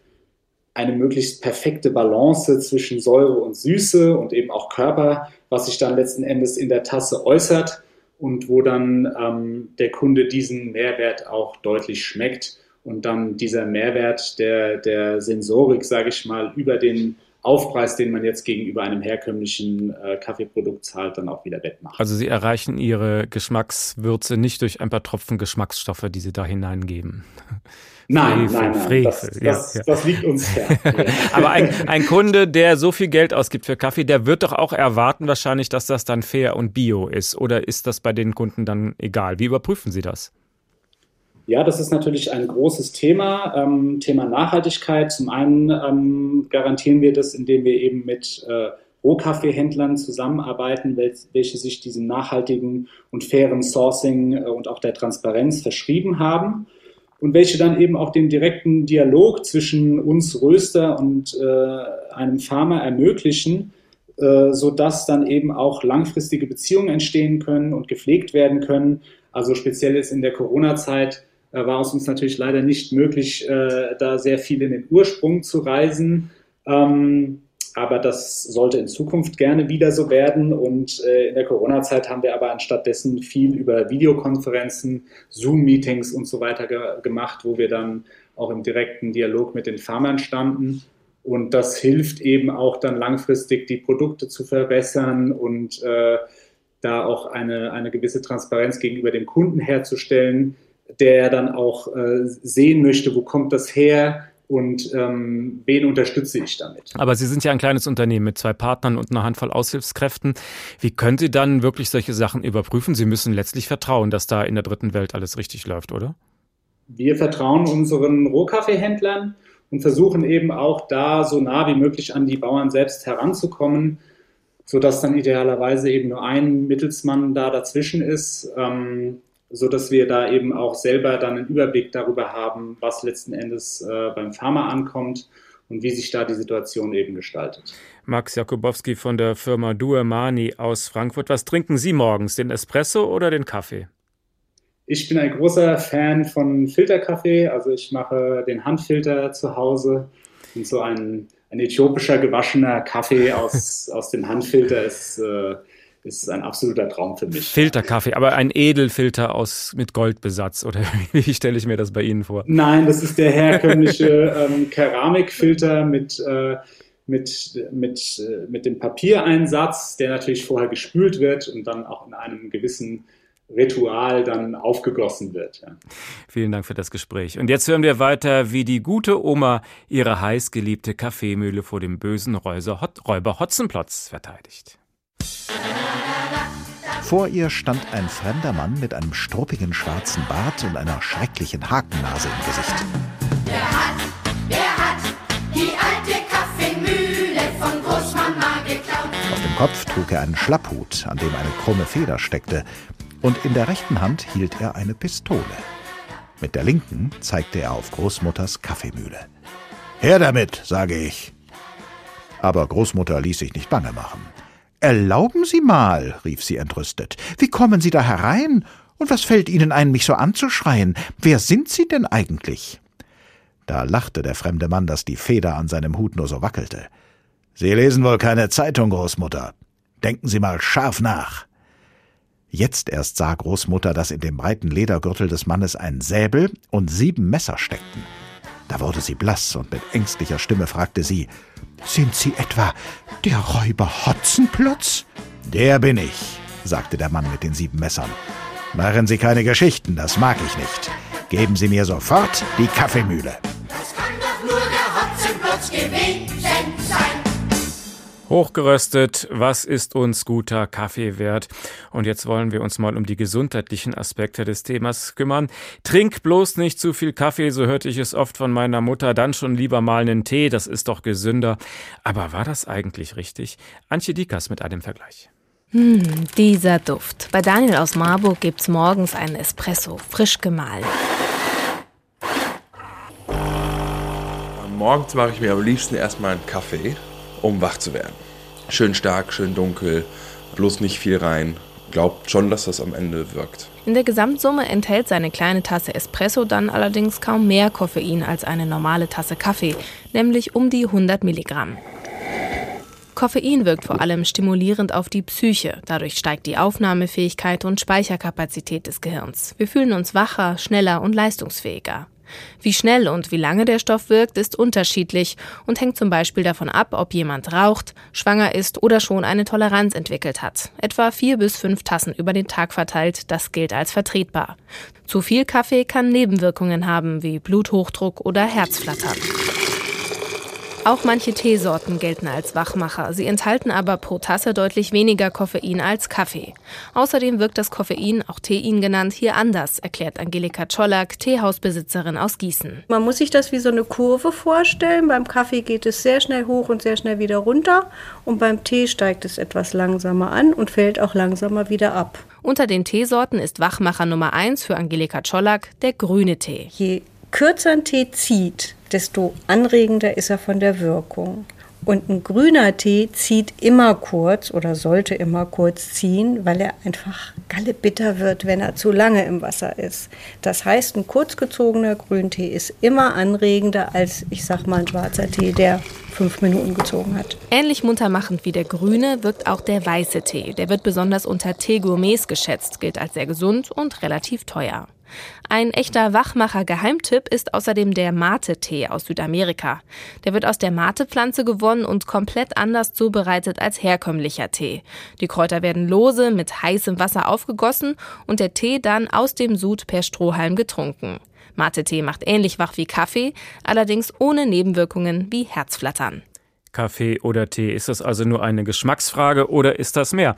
eine möglichst perfekte Balance zwischen Säure und Süße und eben auch Körper, was sich dann letzten Endes in der Tasse äußert und wo dann ähm, der Kunde diesen Mehrwert auch deutlich schmeckt und dann dieser Mehrwert der, der Sensorik, sage ich mal, über den Aufpreis, den man jetzt gegenüber einem herkömmlichen äh, Kaffeeprodukt zahlt, dann auch wieder wettmacht. Also Sie erreichen Ihre Geschmackswürze nicht durch ein paar Tropfen Geschmacksstoffe, die Sie da hineingeben. Nein, Frevel, nein, nein, Frevel. Das, das, ja, das, liegt uns fern. Aber ein, ein, Kunde, der so viel Geld ausgibt für Kaffee, der wird doch auch erwarten wahrscheinlich, dass das dann fair und bio ist. Oder ist das bei den Kunden dann egal? Wie überprüfen Sie das? Ja, das ist natürlich ein großes Thema, ähm, Thema Nachhaltigkeit. Zum einen ähm, garantieren wir das, indem wir eben mit äh, Rohkaffeehändlern zusammenarbeiten, welche sich diesem nachhaltigen und fairen Sourcing äh, und auch der Transparenz verschrieben haben und welche dann eben auch den direkten Dialog zwischen uns Röster und äh, einem Farmer ermöglichen, äh, sodass dann eben auch langfristige Beziehungen entstehen können und gepflegt werden können. Also speziell ist in der Corona-Zeit war es uns natürlich leider nicht möglich, äh, da sehr viel in den Ursprung zu reisen. Ähm, aber das sollte in Zukunft gerne wieder so werden. Und äh, in der Corona-Zeit haben wir aber anstattdessen viel über Videokonferenzen, Zoom-Meetings und so weiter ge gemacht, wo wir dann auch im direkten Dialog mit den Farmern standen. Und das hilft eben auch dann langfristig, die Produkte zu verbessern und äh, da auch eine, eine gewisse Transparenz gegenüber dem Kunden herzustellen, der dann auch äh, sehen möchte, wo kommt das her und ähm, wen unterstütze ich damit. Aber Sie sind ja ein kleines Unternehmen mit zwei Partnern und einer Handvoll Aushilfskräften. Wie können Sie dann wirklich solche Sachen überprüfen? Sie müssen letztlich vertrauen, dass da in der dritten Welt alles richtig läuft, oder? Wir vertrauen unseren Rohkaffeehändlern und versuchen eben auch da so nah wie möglich an die Bauern selbst heranzukommen, sodass dann idealerweise eben nur ein Mittelsmann da dazwischen ist. Ähm, so dass wir da eben auch selber dann einen Überblick darüber haben, was letzten Endes äh, beim Pharma ankommt und wie sich da die Situation eben gestaltet. Max Jakubowski von der Firma Duemani aus Frankfurt. Was trinken Sie morgens, den Espresso oder den Kaffee? Ich bin ein großer Fan von Filterkaffee. Also ich mache den Handfilter zu Hause und so ein, ein äthiopischer gewaschener Kaffee aus, aus dem Handfilter ist äh, ist ein absoluter Traum für mich. Filterkaffee, aber ein Edelfilter aus mit Goldbesatz oder wie stelle ich mir das bei Ihnen vor? Nein, das ist der herkömmliche ähm, Keramikfilter mit äh, mit, mit, äh, mit dem Papiereinsatz, der natürlich vorher gespült wird und dann auch in einem gewissen Ritual dann aufgegossen wird. Ja. Vielen Dank für das Gespräch. Und jetzt hören wir weiter, wie die gute Oma ihre heißgeliebte Kaffeemühle vor dem bösen Räuber Hotzenplotz verteidigt. Vor ihr stand ein fremder Mann mit einem struppigen schwarzen Bart und einer schrecklichen Hakennase im Gesicht. Wer hat, wer hat die alte Kaffeemühle von Großmama geklaut? Auf dem Kopf trug er einen Schlapphut, an dem eine krumme Feder steckte, und in der rechten Hand hielt er eine Pistole. Mit der linken zeigte er auf Großmutters Kaffeemühle. Her damit, sage ich. Aber Großmutter ließ sich nicht bange machen. Erlauben Sie mal, rief sie entrüstet. Wie kommen Sie da herein? Und was fällt Ihnen ein, mich so anzuschreien? Wer sind Sie denn eigentlich? Da lachte der fremde Mann, dass die Feder an seinem Hut nur so wackelte. Sie lesen wohl keine Zeitung, Großmutter. Denken Sie mal scharf nach. Jetzt erst sah Großmutter, dass in dem breiten Ledergürtel des Mannes ein Säbel und sieben Messer steckten. Da wurde sie blass und mit ängstlicher Stimme fragte sie, Sind Sie etwa der Räuber Hotzenplotz? Der bin ich, sagte der Mann mit den sieben Messern. Machen Sie keine Geschichten, das mag ich nicht. Geben Sie mir sofort die Kaffeemühle. Nur der Hotzenplotz gewesen sein. Hochgeröstet, was ist uns guter Kaffee wert? Und jetzt wollen wir uns mal um die gesundheitlichen Aspekte des Themas kümmern. Trink bloß nicht zu viel Kaffee, so hörte ich es oft von meiner Mutter, dann schon lieber mal einen Tee, das ist doch gesünder. Aber war das eigentlich richtig? Antje Dikas mit einem Vergleich. Hm, dieser Duft. Bei Daniel aus Marburg gibt's morgens einen Espresso, frisch gemahlen. Morgens mache ich mir am liebsten erstmal einen Kaffee um wach zu werden. Schön stark, schön dunkel, bloß nicht viel rein. Glaubt schon, dass das am Ende wirkt. In der Gesamtsumme enthält seine kleine Tasse Espresso dann allerdings kaum mehr Koffein als eine normale Tasse Kaffee, nämlich um die 100 Milligramm. Koffein wirkt vor allem stimulierend auf die Psyche. Dadurch steigt die Aufnahmefähigkeit und Speicherkapazität des Gehirns. Wir fühlen uns wacher, schneller und leistungsfähiger. Wie schnell und wie lange der Stoff wirkt, ist unterschiedlich und hängt zum Beispiel davon ab, ob jemand raucht, schwanger ist oder schon eine Toleranz entwickelt hat. Etwa vier bis fünf Tassen über den Tag verteilt, das gilt als vertretbar. Zu viel Kaffee kann Nebenwirkungen haben, wie Bluthochdruck oder Herzflattern. Auch manche Teesorten gelten als Wachmacher. Sie enthalten aber pro Tasse deutlich weniger Koffein als Kaffee. Außerdem wirkt das Koffein, auch Tein genannt, hier anders, erklärt Angelika Czollak, Teehausbesitzerin aus Gießen. Man muss sich das wie so eine Kurve vorstellen. Beim Kaffee geht es sehr schnell hoch und sehr schnell wieder runter. Und beim Tee steigt es etwas langsamer an und fällt auch langsamer wieder ab. Unter den Teesorten ist Wachmacher Nummer 1 für Angelika Czollak der grüne Tee. Je kürzer ein Tee zieht, desto anregender ist er von der Wirkung. Und ein grüner Tee zieht immer kurz oder sollte immer kurz ziehen, weil er einfach gallebitter wird, wenn er zu lange im Wasser ist. Das heißt, ein kurzgezogener Grüntee ist immer anregender als, ich sag mal, ein schwarzer Tee, der fünf Minuten gezogen hat. Ähnlich muntermachend wie der grüne wirkt auch der weiße Tee. Der wird besonders unter Teegourmets geschätzt, gilt als sehr gesund und relativ teuer. Ein echter Wachmacher-Geheimtipp ist außerdem der Mate-Tee aus Südamerika. Der wird aus der Mate-Pflanze gewonnen und komplett anders zubereitet als herkömmlicher Tee. Die Kräuter werden lose mit heißem Wasser aufgegossen und der Tee dann aus dem Sud per Strohhalm getrunken. Mate-Tee macht ähnlich wach wie Kaffee, allerdings ohne Nebenwirkungen wie Herzflattern. Kaffee oder Tee? Ist das also nur eine Geschmacksfrage oder ist das mehr?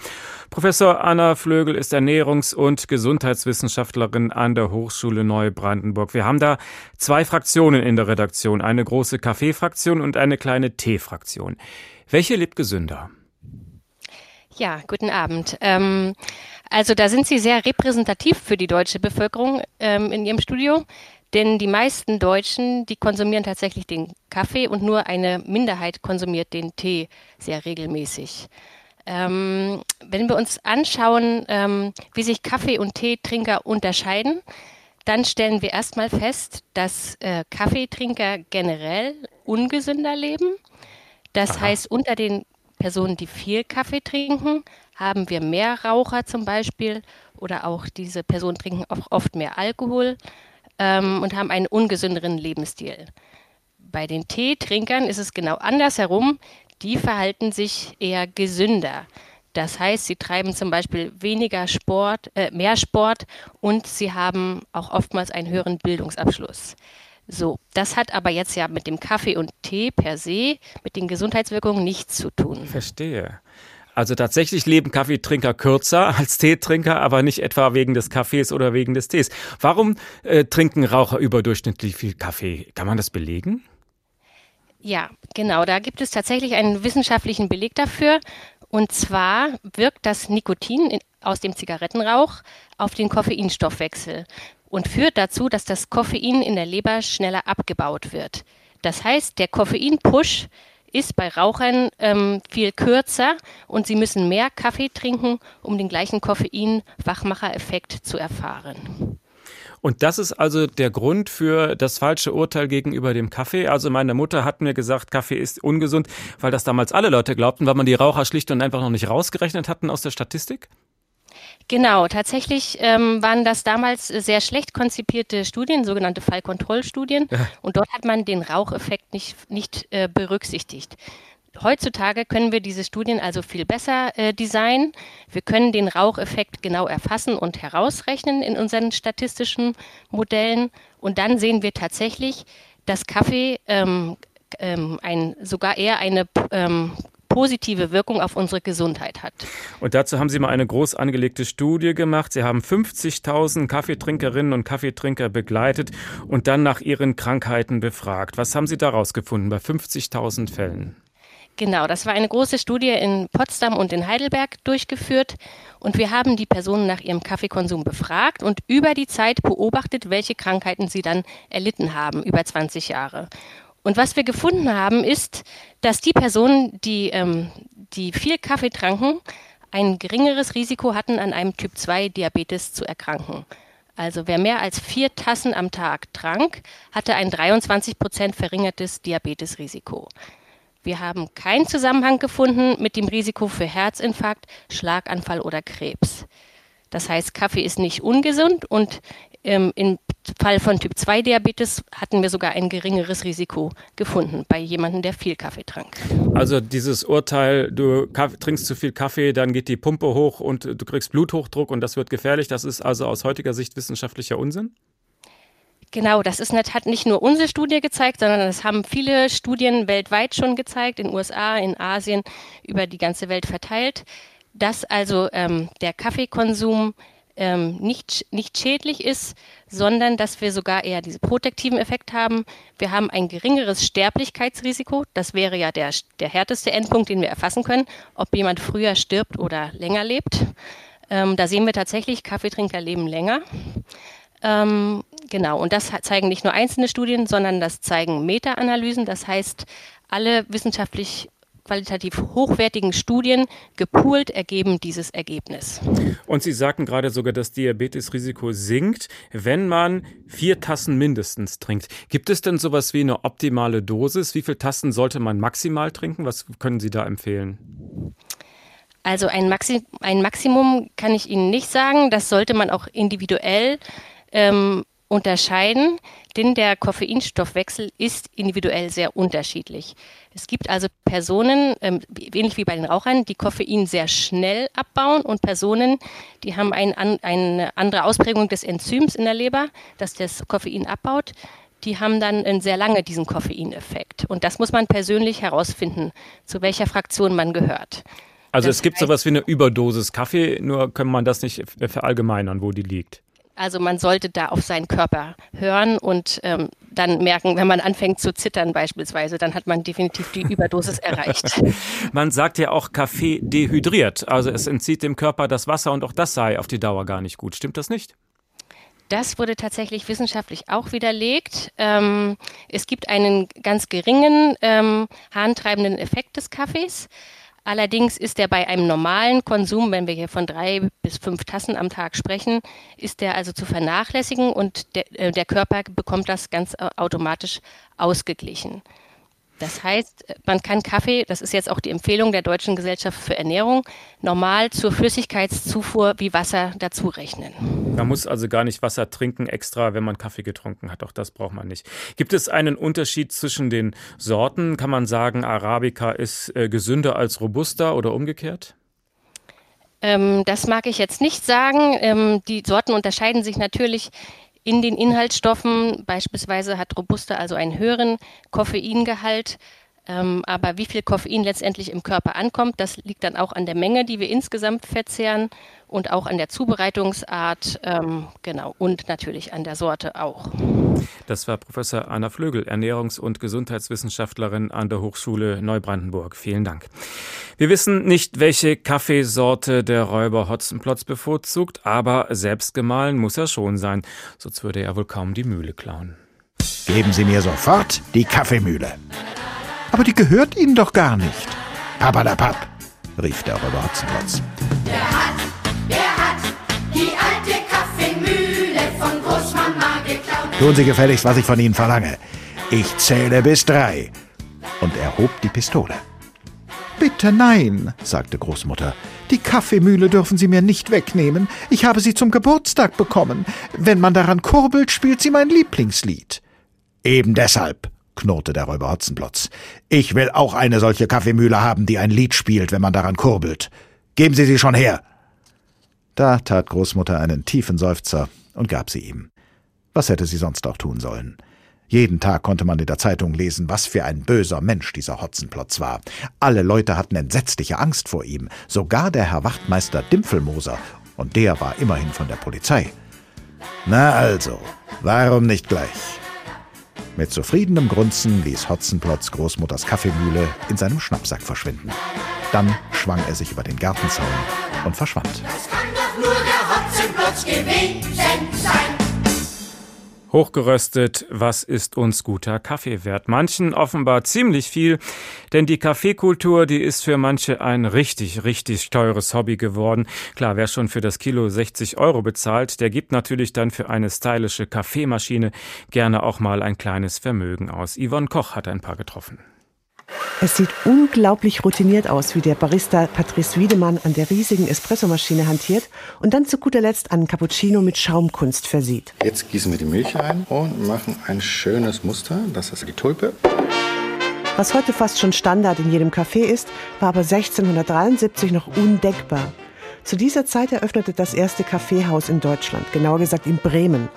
Professor Anna Flögel ist Ernährungs- und Gesundheitswissenschaftlerin an der Hochschule Neubrandenburg. Wir haben da zwei Fraktionen in der Redaktion, eine große Kaffeefraktion und eine kleine Teefraktion. Welche lebt gesünder? Ja, guten Abend. Ähm, also da sind Sie sehr repräsentativ für die deutsche Bevölkerung ähm, in Ihrem Studio. Denn die meisten Deutschen, die konsumieren tatsächlich den Kaffee und nur eine Minderheit konsumiert den Tee sehr regelmäßig. Ähm, wenn wir uns anschauen, ähm, wie sich Kaffee- und Teetrinker unterscheiden, dann stellen wir erstmal fest, dass äh, Kaffeetrinker generell ungesünder leben. Das Aha. heißt, unter den Personen, die viel Kaffee trinken, haben wir mehr Raucher zum Beispiel oder auch diese Personen trinken auch oft mehr Alkohol ähm, und haben einen ungesünderen Lebensstil. Bei den Teetrinkern ist es genau andersherum. Die verhalten sich eher gesünder. Das heißt, sie treiben zum Beispiel weniger Sport, äh, mehr Sport und sie haben auch oftmals einen höheren Bildungsabschluss. So, das hat aber jetzt ja mit dem Kaffee und Tee per se, mit den Gesundheitswirkungen nichts zu tun. Verstehe. Also tatsächlich leben Kaffeetrinker kürzer als Teetrinker, aber nicht etwa wegen des Kaffees oder wegen des Tees. Warum äh, trinken Raucher überdurchschnittlich viel Kaffee? Kann man das belegen? Ja, genau. Da gibt es tatsächlich einen wissenschaftlichen Beleg dafür. Und zwar wirkt das Nikotin in, aus dem Zigarettenrauch auf den Koffeinstoffwechsel und führt dazu, dass das Koffein in der Leber schneller abgebaut wird. Das heißt, der Koffein-Push ist bei Rauchern ähm, viel kürzer und sie müssen mehr Kaffee trinken, um den gleichen Koffein-Wachmacher-Effekt zu erfahren. Und das ist also der Grund für das falsche Urteil gegenüber dem Kaffee. Also meine Mutter hat mir gesagt, Kaffee ist ungesund, weil das damals alle Leute glaubten, weil man die Raucher schlicht und einfach noch nicht rausgerechnet hatten aus der Statistik? Genau, tatsächlich ähm, waren das damals sehr schlecht konzipierte Studien, sogenannte Fallkontrollstudien. Ja. Und dort hat man den Raucheffekt nicht, nicht äh, berücksichtigt. Heutzutage können wir diese Studien also viel besser äh, designen. Wir können den Raucheffekt genau erfassen und herausrechnen in unseren statistischen Modellen. Und dann sehen wir tatsächlich, dass Kaffee ähm, ähm, ein, sogar eher eine ähm, positive Wirkung auf unsere Gesundheit hat. Und dazu haben Sie mal eine groß angelegte Studie gemacht. Sie haben 50.000 Kaffeetrinkerinnen und Kaffeetrinker begleitet und dann nach ihren Krankheiten befragt. Was haben Sie daraus gefunden bei 50.000 Fällen? Genau, das war eine große Studie in Potsdam und in Heidelberg durchgeführt und wir haben die Personen nach ihrem Kaffeekonsum befragt und über die Zeit beobachtet, welche Krankheiten sie dann erlitten haben, über 20 Jahre. Und was wir gefunden haben, ist, dass die Personen, die, ähm, die viel Kaffee tranken, ein geringeres Risiko hatten, an einem Typ-2-Diabetes zu erkranken. Also wer mehr als vier Tassen am Tag trank, hatte ein 23 Prozent verringertes Diabetesrisiko. Wir haben keinen Zusammenhang gefunden mit dem Risiko für Herzinfarkt, Schlaganfall oder Krebs. Das heißt, Kaffee ist nicht ungesund und ähm, im Fall von Typ-2-Diabetes hatten wir sogar ein geringeres Risiko gefunden bei jemandem, der viel Kaffee trank. Also dieses Urteil, du trinkst zu viel Kaffee, dann geht die Pumpe hoch und du kriegst Bluthochdruck und das wird gefährlich, das ist also aus heutiger Sicht wissenschaftlicher Unsinn? Genau, das ist nicht, hat nicht nur unsere Studie gezeigt, sondern das haben viele Studien weltweit schon gezeigt, in den USA, in Asien, über die ganze Welt verteilt, dass also ähm, der Kaffeekonsum ähm, nicht, nicht schädlich ist, sondern dass wir sogar eher diesen protektiven Effekt haben. Wir haben ein geringeres Sterblichkeitsrisiko. Das wäre ja der, der härteste Endpunkt, den wir erfassen können, ob jemand früher stirbt oder länger lebt. Ähm, da sehen wir tatsächlich, Kaffeetrinker leben länger. Ähm, genau, und das zeigen nicht nur einzelne Studien, sondern das zeigen Meta-Analysen. Das heißt, alle wissenschaftlich qualitativ hochwertigen Studien gepoolt ergeben dieses Ergebnis. Und Sie sagten gerade sogar, das Diabetesrisiko sinkt, wenn man vier Tassen mindestens trinkt. Gibt es denn sowas wie eine optimale Dosis? Wie viele Tassen sollte man maximal trinken? Was können Sie da empfehlen? Also ein, Maxi ein Maximum kann ich Ihnen nicht sagen. Das sollte man auch individuell ähm, unterscheiden, denn der Koffeinstoffwechsel ist individuell sehr unterschiedlich. Es gibt also Personen, ähm, ähnlich wie bei den Rauchern, die Koffein sehr schnell abbauen und Personen, die haben ein, eine andere Ausprägung des Enzyms in der Leber, das das Koffein abbaut. Die haben dann sehr lange diesen Koffeineffekt. Und das muss man persönlich herausfinden, zu welcher Fraktion man gehört. Also das es gibt sowas wie eine Überdosis Kaffee, nur kann man das nicht verallgemeinern, wo die liegt. Also man sollte da auf seinen Körper hören und ähm, dann merken, wenn man anfängt zu zittern beispielsweise, dann hat man definitiv die Überdosis erreicht. Man sagt ja auch, Kaffee dehydriert. Also es entzieht dem Körper das Wasser und auch das sei auf die Dauer gar nicht gut. Stimmt das nicht? Das wurde tatsächlich wissenschaftlich auch widerlegt. Ähm, es gibt einen ganz geringen ähm, harntreibenden Effekt des Kaffees. Allerdings ist der bei einem normalen Konsum, wenn wir hier von drei bis fünf Tassen am Tag sprechen, ist der also zu vernachlässigen und der, äh, der Körper bekommt das ganz automatisch ausgeglichen. Das heißt, man kann Kaffee, das ist jetzt auch die Empfehlung der Deutschen Gesellschaft für Ernährung, normal zur Flüssigkeitszufuhr wie Wasser dazu rechnen. Man muss also gar nicht Wasser trinken extra, wenn man Kaffee getrunken hat. Auch das braucht man nicht. Gibt es einen Unterschied zwischen den Sorten? Kann man sagen, Arabica ist äh, gesünder als Robusta oder umgekehrt? Ähm, das mag ich jetzt nicht sagen. Ähm, die Sorten unterscheiden sich natürlich in den Inhaltsstoffen. Beispielsweise hat Robusta also einen höheren Koffeingehalt. Ähm, aber wie viel Koffein letztendlich im Körper ankommt, das liegt dann auch an der Menge, die wir insgesamt verzehren und auch an der Zubereitungsart, ähm, genau, und natürlich an der Sorte auch. Das war Professor Anna Flögel, Ernährungs- und Gesundheitswissenschaftlerin an der Hochschule Neubrandenburg. Vielen Dank. Wir wissen nicht, welche Kaffeesorte der Räuber Hotzenplotz bevorzugt, aber selbst gemahlen muss er schon sein, sonst würde er wohl kaum die Mühle klauen. Geben Sie mir sofort die Kaffeemühle. Aber die gehört Ihnen doch gar nicht. Papadapap, rief der Räuber Hotzenplotz. Wer hat, wer hat die alte Kaffeemühle von Großmama? Tun Sie gefälligst, was ich von Ihnen verlange. Ich zähle bis drei. Und er hob die Pistole. Bitte nein, sagte Großmutter. Die Kaffeemühle dürfen Sie mir nicht wegnehmen. Ich habe sie zum Geburtstag bekommen. Wenn man daran kurbelt, spielt sie mein Lieblingslied. Eben deshalb, knurrte der Räuber Hotzenplotz. Ich will auch eine solche Kaffeemühle haben, die ein Lied spielt, wenn man daran kurbelt. Geben Sie sie schon her. Da tat Großmutter einen tiefen Seufzer und gab sie ihm. Was hätte sie sonst auch tun sollen? Jeden Tag konnte man in der Zeitung lesen, was für ein böser Mensch dieser Hotzenplotz war. Alle Leute hatten entsetzliche Angst vor ihm, sogar der Herr Wachtmeister Dimpfelmoser, und der war immerhin von der Polizei. Na also, warum nicht gleich? Mit zufriedenem Grunzen ließ Hotzenplotz Großmutters Kaffeemühle in seinem Schnappsack verschwinden. Dann schwang er sich über den Gartenzaun und verschwand. Das kann doch nur der Hotzenplotz gewesen sein. Hochgeröstet, was ist uns guter Kaffee wert? Manchen offenbar ziemlich viel, denn die Kaffeekultur, die ist für manche ein richtig, richtig teures Hobby geworden. Klar, wer schon für das Kilo 60 Euro bezahlt, der gibt natürlich dann für eine stylische Kaffeemaschine gerne auch mal ein kleines Vermögen aus. Yvonne Koch hat ein paar getroffen. Es sieht unglaublich routiniert aus, wie der Barista Patrice Wiedemann an der riesigen Espressomaschine hantiert und dann zu guter Letzt einen Cappuccino mit Schaumkunst versieht. Jetzt gießen wir die Milch ein und machen ein schönes Muster. Das ist die Tulpe. Was heute fast schon Standard in jedem Café ist, war aber 1673 noch undenkbar. Zu dieser Zeit eröffnete das erste Kaffeehaus in Deutschland, genauer gesagt in Bremen.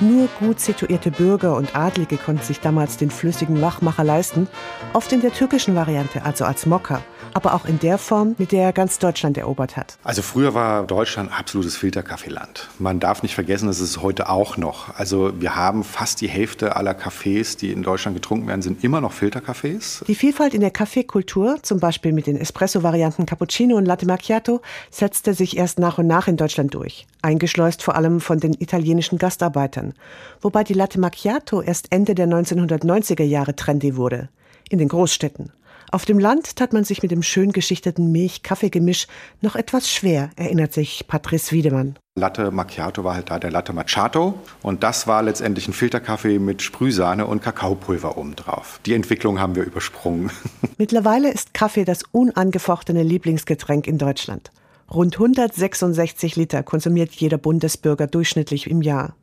Nur gut situierte Bürger und Adlige konnten sich damals den flüssigen Wachmacher leisten, oft in der türkischen Variante, also als Mokka, aber auch in der Form, mit der er ganz Deutschland erobert hat. Also früher war Deutschland absolutes Filterkaffeeland. Man darf nicht vergessen, das ist es heute auch noch. Also wir haben fast die Hälfte aller Kaffees, die in Deutschland getrunken werden, sind immer noch Filterkaffees. Die Vielfalt in der Kaffeekultur, zum Beispiel mit den Espresso-Varianten Cappuccino und Latte Macchiato, setzte sich erst nach und nach in Deutschland durch, eingeschleust vor allem von den italienischen Gastarbeitern, wobei die Latte Macchiato erst Ende der 1990er Jahre trendy wurde, in den Großstädten. Auf dem Land tat man sich mit dem schön geschichteten Milch-Kaffee-Gemisch noch etwas schwer, erinnert sich Patrice Wiedemann. Latte Macchiato war halt da der Latte Macchiato und das war letztendlich ein Filterkaffee mit Sprühsahne und Kakaopulver obendrauf. Die Entwicklung haben wir übersprungen. Mittlerweile ist Kaffee das unangefochtene Lieblingsgetränk in Deutschland. Rund 166 Liter konsumiert jeder Bundesbürger durchschnittlich im Jahr.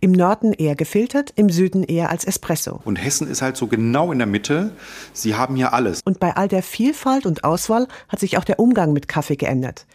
Im Norden eher gefiltert, im Süden eher als Espresso. Und Hessen ist halt so genau in der Mitte. Sie haben hier alles. Und bei all der Vielfalt und Auswahl hat sich auch der Umgang mit Kaffee geändert.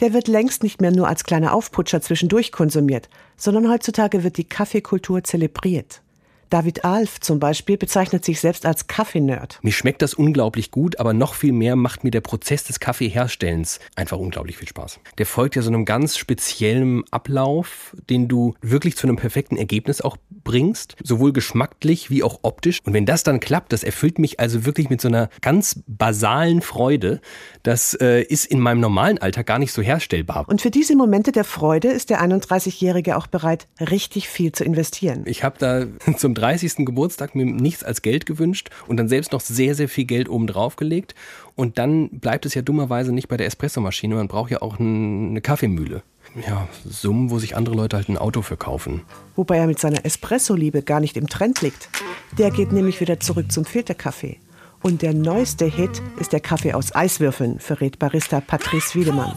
Der wird längst nicht mehr nur als kleiner Aufputscher zwischendurch konsumiert, sondern heutzutage wird die Kaffeekultur zelebriert. David Alf zum Beispiel bezeichnet sich selbst als Kaffee-Nerd. Mir schmeckt das unglaublich gut, aber noch viel mehr macht mir der Prozess des Kaffeeherstellens einfach unglaublich viel Spaß. Der folgt ja so einem ganz speziellen Ablauf, den du wirklich zu einem perfekten Ergebnis auch bringst, sowohl geschmacklich wie auch optisch. Und wenn das dann klappt, das erfüllt mich also wirklich mit so einer ganz basalen Freude. Das äh, ist in meinem normalen Alltag gar nicht so herstellbar. Und für diese Momente der Freude ist der 31-Jährige auch bereit, richtig viel zu investieren. Ich habe da zum 30. Geburtstag mir nichts als Geld gewünscht und dann selbst noch sehr, sehr viel Geld oben drauf gelegt. Und dann bleibt es ja dummerweise nicht bei der Espressomaschine. Man braucht ja auch eine Kaffeemühle. Ja, Summen, wo sich andere Leute halt ein Auto verkaufen. Wobei er mit seiner Espresso-Liebe gar nicht im Trend liegt. Der geht nämlich wieder zurück zum Filterkaffee. Und der neueste Hit ist der Kaffee aus Eiswürfeln, verrät Barista Patrice Wiedemann.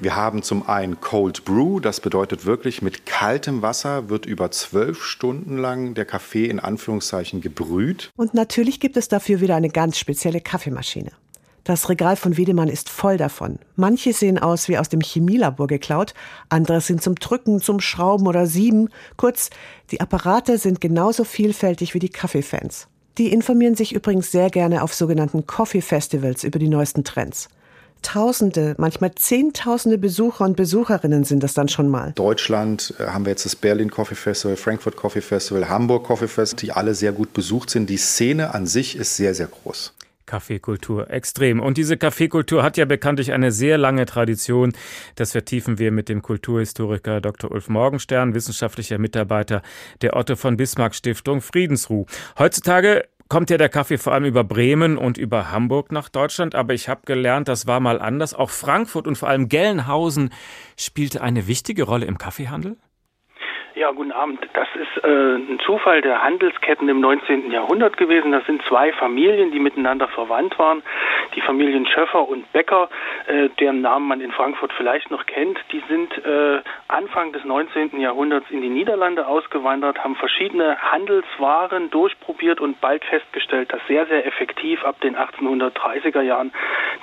Wir haben zum einen Cold Brew, das bedeutet wirklich mit kaltem Wasser wird über zwölf Stunden lang der Kaffee in Anführungszeichen gebrüht. Und natürlich gibt es dafür wieder eine ganz spezielle Kaffeemaschine. Das Regal von Wiedemann ist voll davon. Manche sehen aus wie aus dem Chemielabor geklaut, andere sind zum Drücken, zum Schrauben oder Sieben. Kurz, die Apparate sind genauso vielfältig wie die Kaffeefans. Die informieren sich übrigens sehr gerne auf sogenannten Coffee Festivals über die neuesten Trends. Tausende, manchmal Zehntausende Besucher und Besucherinnen sind das dann schon mal. Deutschland äh, haben wir jetzt das Berlin Coffee Festival, Frankfurt Coffee Festival, Hamburg Coffee Festival, die alle sehr gut besucht sind. Die Szene an sich ist sehr, sehr groß. Kaffeekultur extrem. Und diese Kaffeekultur hat ja bekanntlich eine sehr lange Tradition. Das vertiefen wir mit dem Kulturhistoriker Dr. Ulf Morgenstern, wissenschaftlicher Mitarbeiter der Otto von Bismarck Stiftung Friedensruh. Heutzutage kommt ja der Kaffee vor allem über Bremen und über Hamburg nach Deutschland, aber ich habe gelernt, das war mal anders. Auch Frankfurt und vor allem Gelnhausen spielte eine wichtige Rolle im Kaffeehandel? Ja, guten Abend. Das ist äh, ein Zufall der Handelsketten im 19. Jahrhundert gewesen. Das sind zwei Familien, die miteinander verwandt waren. Die Familien Schöffer und Becker, äh, deren Namen man in Frankfurt vielleicht noch kennt. Die sind äh, Anfang des 19. Jahrhunderts in die Niederlande ausgewandert, haben verschiedene Handelswaren durchprobiert und bald festgestellt, dass sehr, sehr effektiv ab den 1830er Jahren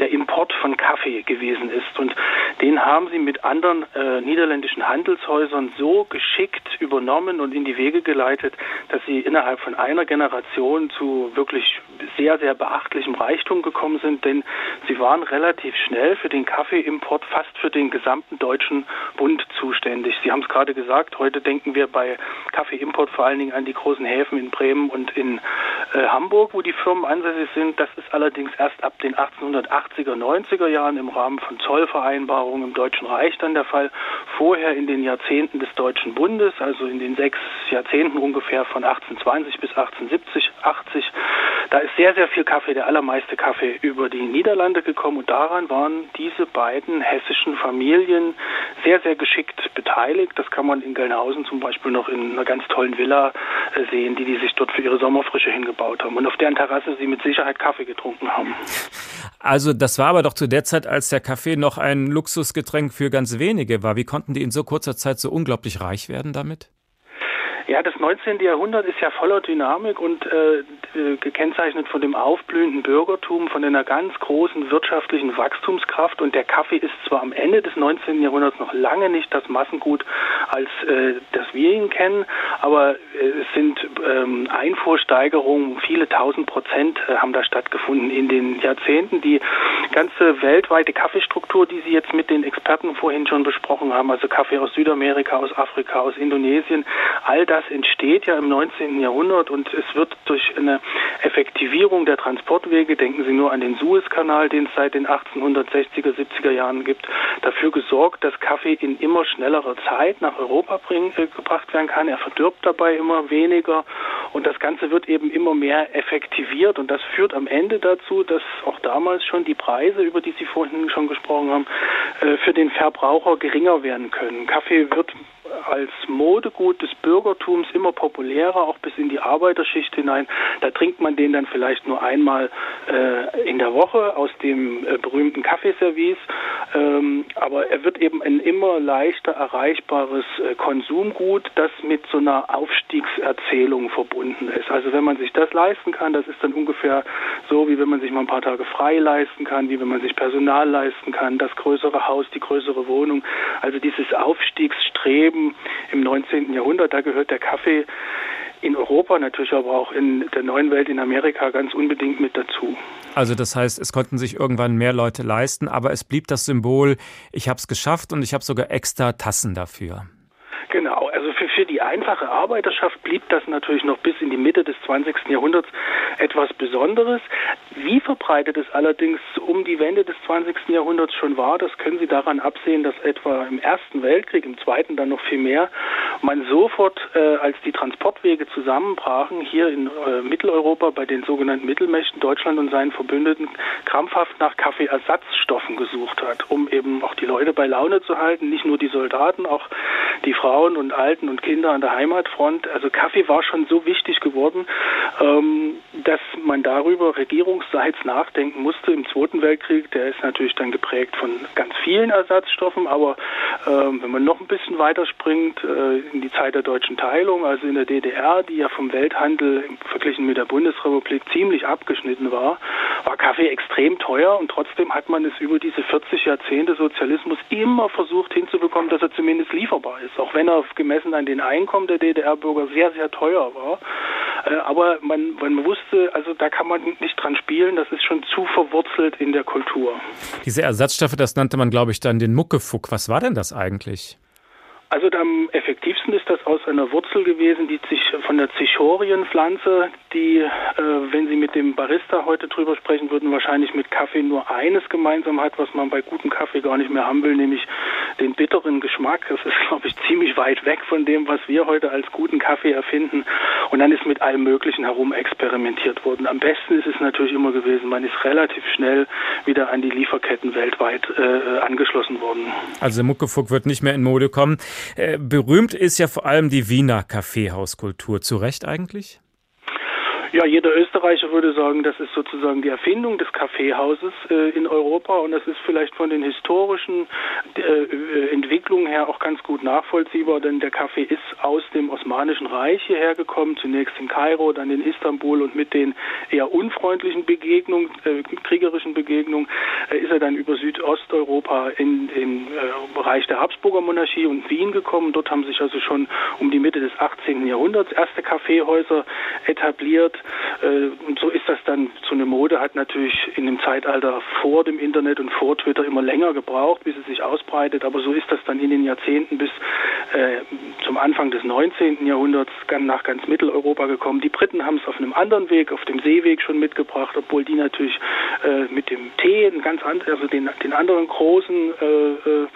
der Import von Kaffee gewesen ist. Und den haben sie mit anderen äh, niederländischen Handelshäusern so geschickt übernommen und in die Wege geleitet, dass sie innerhalb von einer Generation zu wirklich sehr, sehr beachtlichem Reichtum gekommen sind, denn sie waren relativ schnell für den Kaffeeimport fast für den gesamten deutschen Bund zuständig. Sie haben es gerade gesagt, heute denken wir bei Kaffeeimport vor allen Dingen an die großen Häfen in Bremen und in äh, Hamburg, wo die Firmen ansässig sind. Das ist allerdings erst ab den 1880er, 90er Jahren im Rahmen von Zollvereinbarungen im Deutschen Reich dann der Fall. Vorher in den Jahrzehnten des Deutschen Bundes, also in den sechs Jahrzehnten ungefähr von 1820 bis 1870, 80. Da ist sehr, sehr viel Kaffee, der allermeiste Kaffee über die Niederlande gekommen und daran waren diese beiden hessischen Familien sehr, sehr geschickt beteiligt. Das kann man in Gelnhausen zum Beispiel noch in einer ganz tollen Villa äh, sehen, die die sich dort für ihre Sommerfrische hingebaut haben und auf deren Terrasse sie mit Sicherheit Kaffee getrunken haben. Also das war aber doch zu der Zeit, als der Kaffee noch ein Luxusgetränk für ganz wenige war. Wie konnten die in so kurzer Zeit so unglaublich reich werden damit? Ja, das 19. Jahrhundert ist ja voller Dynamik und äh, gekennzeichnet von dem aufblühenden Bürgertum, von einer ganz großen wirtschaftlichen Wachstumskraft. Und der Kaffee ist zwar am Ende des 19. Jahrhunderts noch lange nicht das Massengut, als äh, das wir ihn kennen, aber äh, es sind ähm, Einfuhrsteigerungen, viele tausend Prozent äh, haben da stattgefunden in den Jahrzehnten. Die ganze weltweite Kaffeestruktur, die Sie jetzt mit den Experten vorhin schon besprochen haben, also Kaffee aus Südamerika, aus Afrika, aus Indonesien, all das entsteht ja im 19. Jahrhundert und es wird durch eine Effektivierung der Transportwege, denken Sie nur an den Suezkanal, den es seit den 1860er, 70er Jahren gibt, dafür gesorgt, dass Kaffee in immer schnellerer Zeit nach Europa bring, äh, gebracht werden kann. Er verdirbt dabei immer weniger und das Ganze wird eben immer mehr effektiviert und das führt am Ende dazu, dass auch damals schon die Preise, über die Sie vorhin schon gesprochen haben, äh, für den Verbraucher geringer werden können. Kaffee wird als Modegut des Bürgertums immer populärer, auch bis in die Arbeiterschicht hinein. Da trinkt man den dann vielleicht nur einmal äh, in der Woche aus dem äh, berühmten Kaffeeservice. Ähm, aber er wird eben ein immer leichter erreichbares äh, Konsumgut, das mit so einer Aufstiegserzählung verbunden ist. Also wenn man sich das leisten kann, das ist dann ungefähr so, wie wenn man sich mal ein paar Tage frei leisten kann, wie wenn man sich Personal leisten kann, das größere Haus, die größere Wohnung. Also dieses Aufstiegsstreben im 19. Jahrhundert, da gehört der Kaffee in Europa natürlich, aber auch in der neuen Welt in Amerika ganz unbedingt mit dazu. Also das heißt, es konnten sich irgendwann mehr Leute leisten, aber es blieb das Symbol, ich habe es geschafft und ich habe sogar extra Tassen dafür. Genau, also für, für die einfache Arbeiterschaft blieb das natürlich noch bis in die Mitte des 20. Jahrhunderts etwas Besonderes. Wie verbreitet es allerdings um die Wende des 20. Jahrhunderts schon war, das können Sie daran absehen, dass etwa im Ersten Weltkrieg, im Zweiten dann noch viel mehr, man sofort, äh, als die Transportwege zusammenbrachen, hier in äh, Mitteleuropa bei den sogenannten Mittelmächten, Deutschland und seinen Verbündeten, krampfhaft nach Kaffeeersatzstoffen gesucht hat, um eben auch die Leute bei Laune zu halten, nicht nur die Soldaten, auch die Frauen Frauen und Alten und Kinder an der Heimatfront. Also Kaffee war schon so wichtig geworden, ähm, dass man darüber regierungsseits nachdenken musste. Im Zweiten Weltkrieg, der ist natürlich dann geprägt von ganz vielen Ersatzstoffen, aber ähm, wenn man noch ein bisschen weiterspringt äh, in die Zeit der deutschen Teilung, also in der DDR, die ja vom Welthandel verglichen mit der Bundesrepublik ziemlich abgeschnitten war, war Kaffee extrem teuer und trotzdem hat man es über diese 40 Jahrzehnte Sozialismus immer versucht hinzubekommen, dass er zumindest lieferbar ist, auch wenn er gemessen an den Einkommen der DDR-Bürger sehr, sehr teuer war. Äh, aber man, man wusste, also da kann man nicht dran spielen, das ist schon zu verwurzelt in der Kultur. Diese Ersatzstoffe, das nannte man, glaube ich, dann den Muckefuck. Was war denn das eigentlich? Also am effektivsten ist das aus einer Wurzel gewesen, die sich von der Zichorienpflanze, die, äh, wenn Sie mit dem Barista heute drüber sprechen würden, wahrscheinlich mit Kaffee nur eines gemeinsam hat, was man bei gutem Kaffee gar nicht mehr haben will, nämlich den bitteren Geschmack. Das ist, glaube ich, ziemlich weit weg von dem, was wir heute als guten Kaffee erfinden. Und dann ist mit allem Möglichen herum experimentiert worden. Am besten ist es natürlich immer gewesen, man ist relativ schnell wieder an die Lieferketten weltweit äh, angeschlossen worden. Also Muckefuck wird nicht mehr in Mode kommen. Äh, berühmt ist ja vor allem die Wiener Kaffeehauskultur. Zu Recht eigentlich? Ja, jeder Österreicher würde sagen, das ist sozusagen die Erfindung des Kaffeehauses äh, in Europa und das ist vielleicht von den historischen äh, Entwicklungen her auch ganz gut nachvollziehbar, denn der Kaffee ist aus dem Osmanischen Reich hierher gekommen, zunächst in Kairo, dann in Istanbul und mit den eher unfreundlichen Begegnungen, äh, kriegerischen Begegnungen, äh, ist er dann über Südosteuropa in den äh, Bereich der Habsburger Monarchie und Wien gekommen. Dort haben sich also schon um die Mitte des 18. Jahrhunderts erste Kaffeehäuser etabliert. Äh, so ist das dann so eine Mode, hat natürlich in dem Zeitalter vor dem Internet und vor Twitter immer länger gebraucht, bis es sich ausbreitet. Aber so ist das dann in den Jahrzehnten bis äh, zum Anfang des 19. Jahrhunderts nach ganz Mitteleuropa gekommen. Die Briten haben es auf einem anderen Weg, auf dem Seeweg schon mitgebracht, obwohl die natürlich äh, mit dem Tee ganz also den, den anderen großen äh,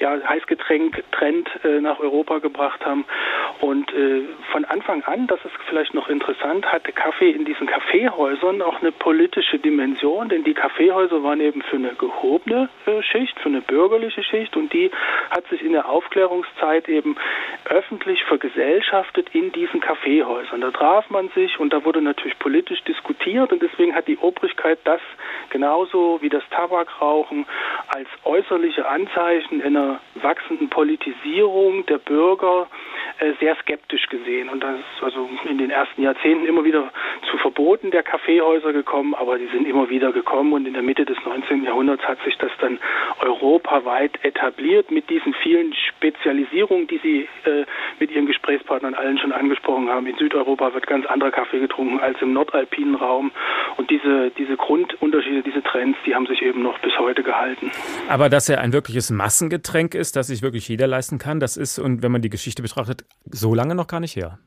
ja, Heißgetränk-Trend nach Europa gebracht haben. Und von Anfang an, das ist vielleicht noch interessant, hatte Kaffee in diesen Kaffeehäusern auch eine politische Dimension, denn die Kaffeehäuser waren eben für eine gehobene äh, Schicht, für eine bürgerliche Schicht und die hat sich in der Aufklärungszeit eben öffentlich vergesellschaftet in diesen Kaffeehäusern. Da traf man sich und da wurde natürlich politisch diskutiert und deswegen hat die Obrigkeit das genauso wie das Tabakrauchen als äußerliche Anzeichen einer wachsenden Politisierung der Bürger äh, sehr skeptisch gesehen. Und das ist also in den ersten Jahrzehnten immer wieder zu Verboten der Kaffeehäuser gekommen, aber die sind immer wieder gekommen und in der Mitte des 19. Jahrhunderts hat sich das dann europaweit etabliert mit diesen vielen Spezialisierungen, die Sie äh, mit Ihren Gesprächspartnern allen schon angesprochen haben. In Südeuropa wird ganz anderer Kaffee getrunken als im nordalpinen Raum und diese, diese Grundunterschiede, diese Trends, die haben sich eben noch bis heute gehalten. Aber dass er ein wirkliches Massengetränk ist, das sich wirklich jeder leisten kann, das ist, und wenn man die Geschichte betrachtet, so lange noch gar nicht her.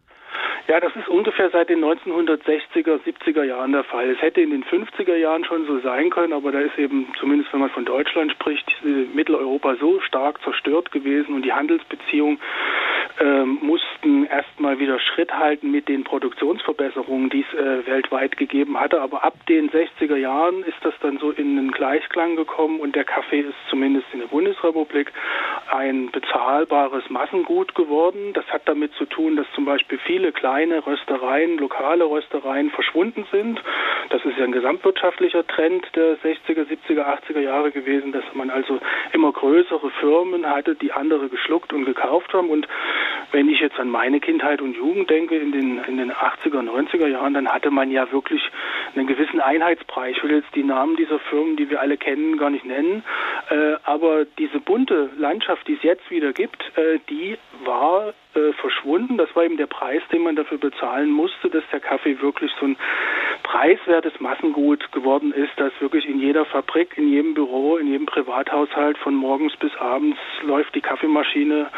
Ja, das ist ungefähr seit den 1960er, 70er Jahren der Fall. Es hätte in den 50er Jahren schon so sein können, aber da ist eben, zumindest wenn man von Deutschland spricht, Mitteleuropa so stark zerstört gewesen und die Handelsbeziehungen ähm, mussten erstmal wieder Schritt halten mit den Produktionsverbesserungen, die es äh, weltweit gegeben hatte. Aber ab den 60er Jahren ist das dann so in einen Gleichklang gekommen und der Kaffee ist zumindest in der Bundesrepublik ein bezahlbares Massengut geworden. Das hat damit zu tun, dass zum Beispiel viele kleine Röstereien, lokale Röstereien verschwunden sind. Das ist ja ein gesamtwirtschaftlicher Trend der 60er, 70er, 80er Jahre gewesen, dass man also immer größere Firmen hatte, die andere geschluckt und gekauft haben. Und wenn ich jetzt an meine Kindheit und Jugend denke, in den, in den 80er, 90er Jahren, dann hatte man ja wirklich einen gewissen Einheitspreis. Ich will jetzt die Namen dieser Firmen, die wir alle kennen, gar nicht nennen. Äh, aber diese bunte Landschaft, die es jetzt wieder gibt, äh, die war äh, verschwunden. Das war eben der Preis, den man dafür bezahlen musste, dass der Kaffee wirklich so ein preiswertes Massengut geworden ist, das wirklich in jeder Fabrik, in jedem Büro, in jedem Privathaushalt von morgens bis abends läuft die Kaffeemaschine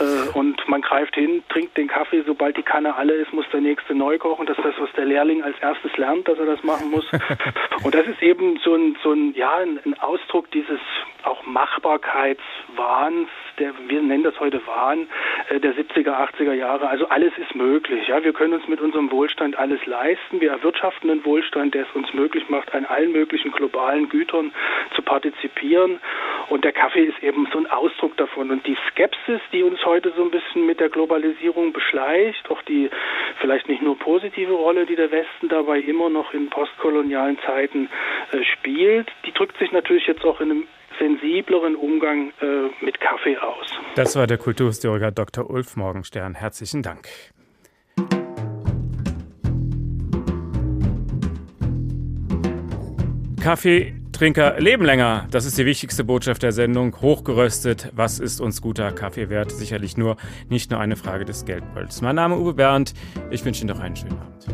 äh, und man greift hin, trinkt den Kaffee, sobald die Kanne alle ist, muss der nächste neu kochen. Das ist das, was der Lehrling als erstes lernt, dass er das machen muss. und das ist eben so ein, so ein, ja, ein Ausdruck dieses auch Machbarkeitswahns, der, wir nennen das heute Wahn, äh, der 70er, 80er Jahre. Also alles ist möglich. Ja, wir können uns mit unserem Wohlstand alles leisten. Wir erwirtschaften einen Wohlstand, der es uns möglich macht, an allen möglichen globalen Gütern zu partizipieren. Und der Kaffee ist eben so ein Ausdruck davon. Und die Skepsis, die uns heute so ein bisschen mit der Globalisierung beschleicht, auch die vielleicht nicht nur positive Rolle, die der Westen dabei immer noch in postkolonialen Zeiten äh, spielt, die drückt sich natürlich jetzt auch in einem sensibleren Umgang äh, mit Kaffee aus. Das war der Kulturhistoriker Dr. Ulf Morgenstern. Herzlichen Dank. Kaffeetrinker leben länger. Das ist die wichtigste Botschaft der Sendung. Hochgeröstet. Was ist uns guter Kaffee wert? Sicherlich nur nicht nur eine Frage des Geldbeuls. Mein Name ist Uwe Bernd. Ich wünsche Ihnen noch einen schönen Abend.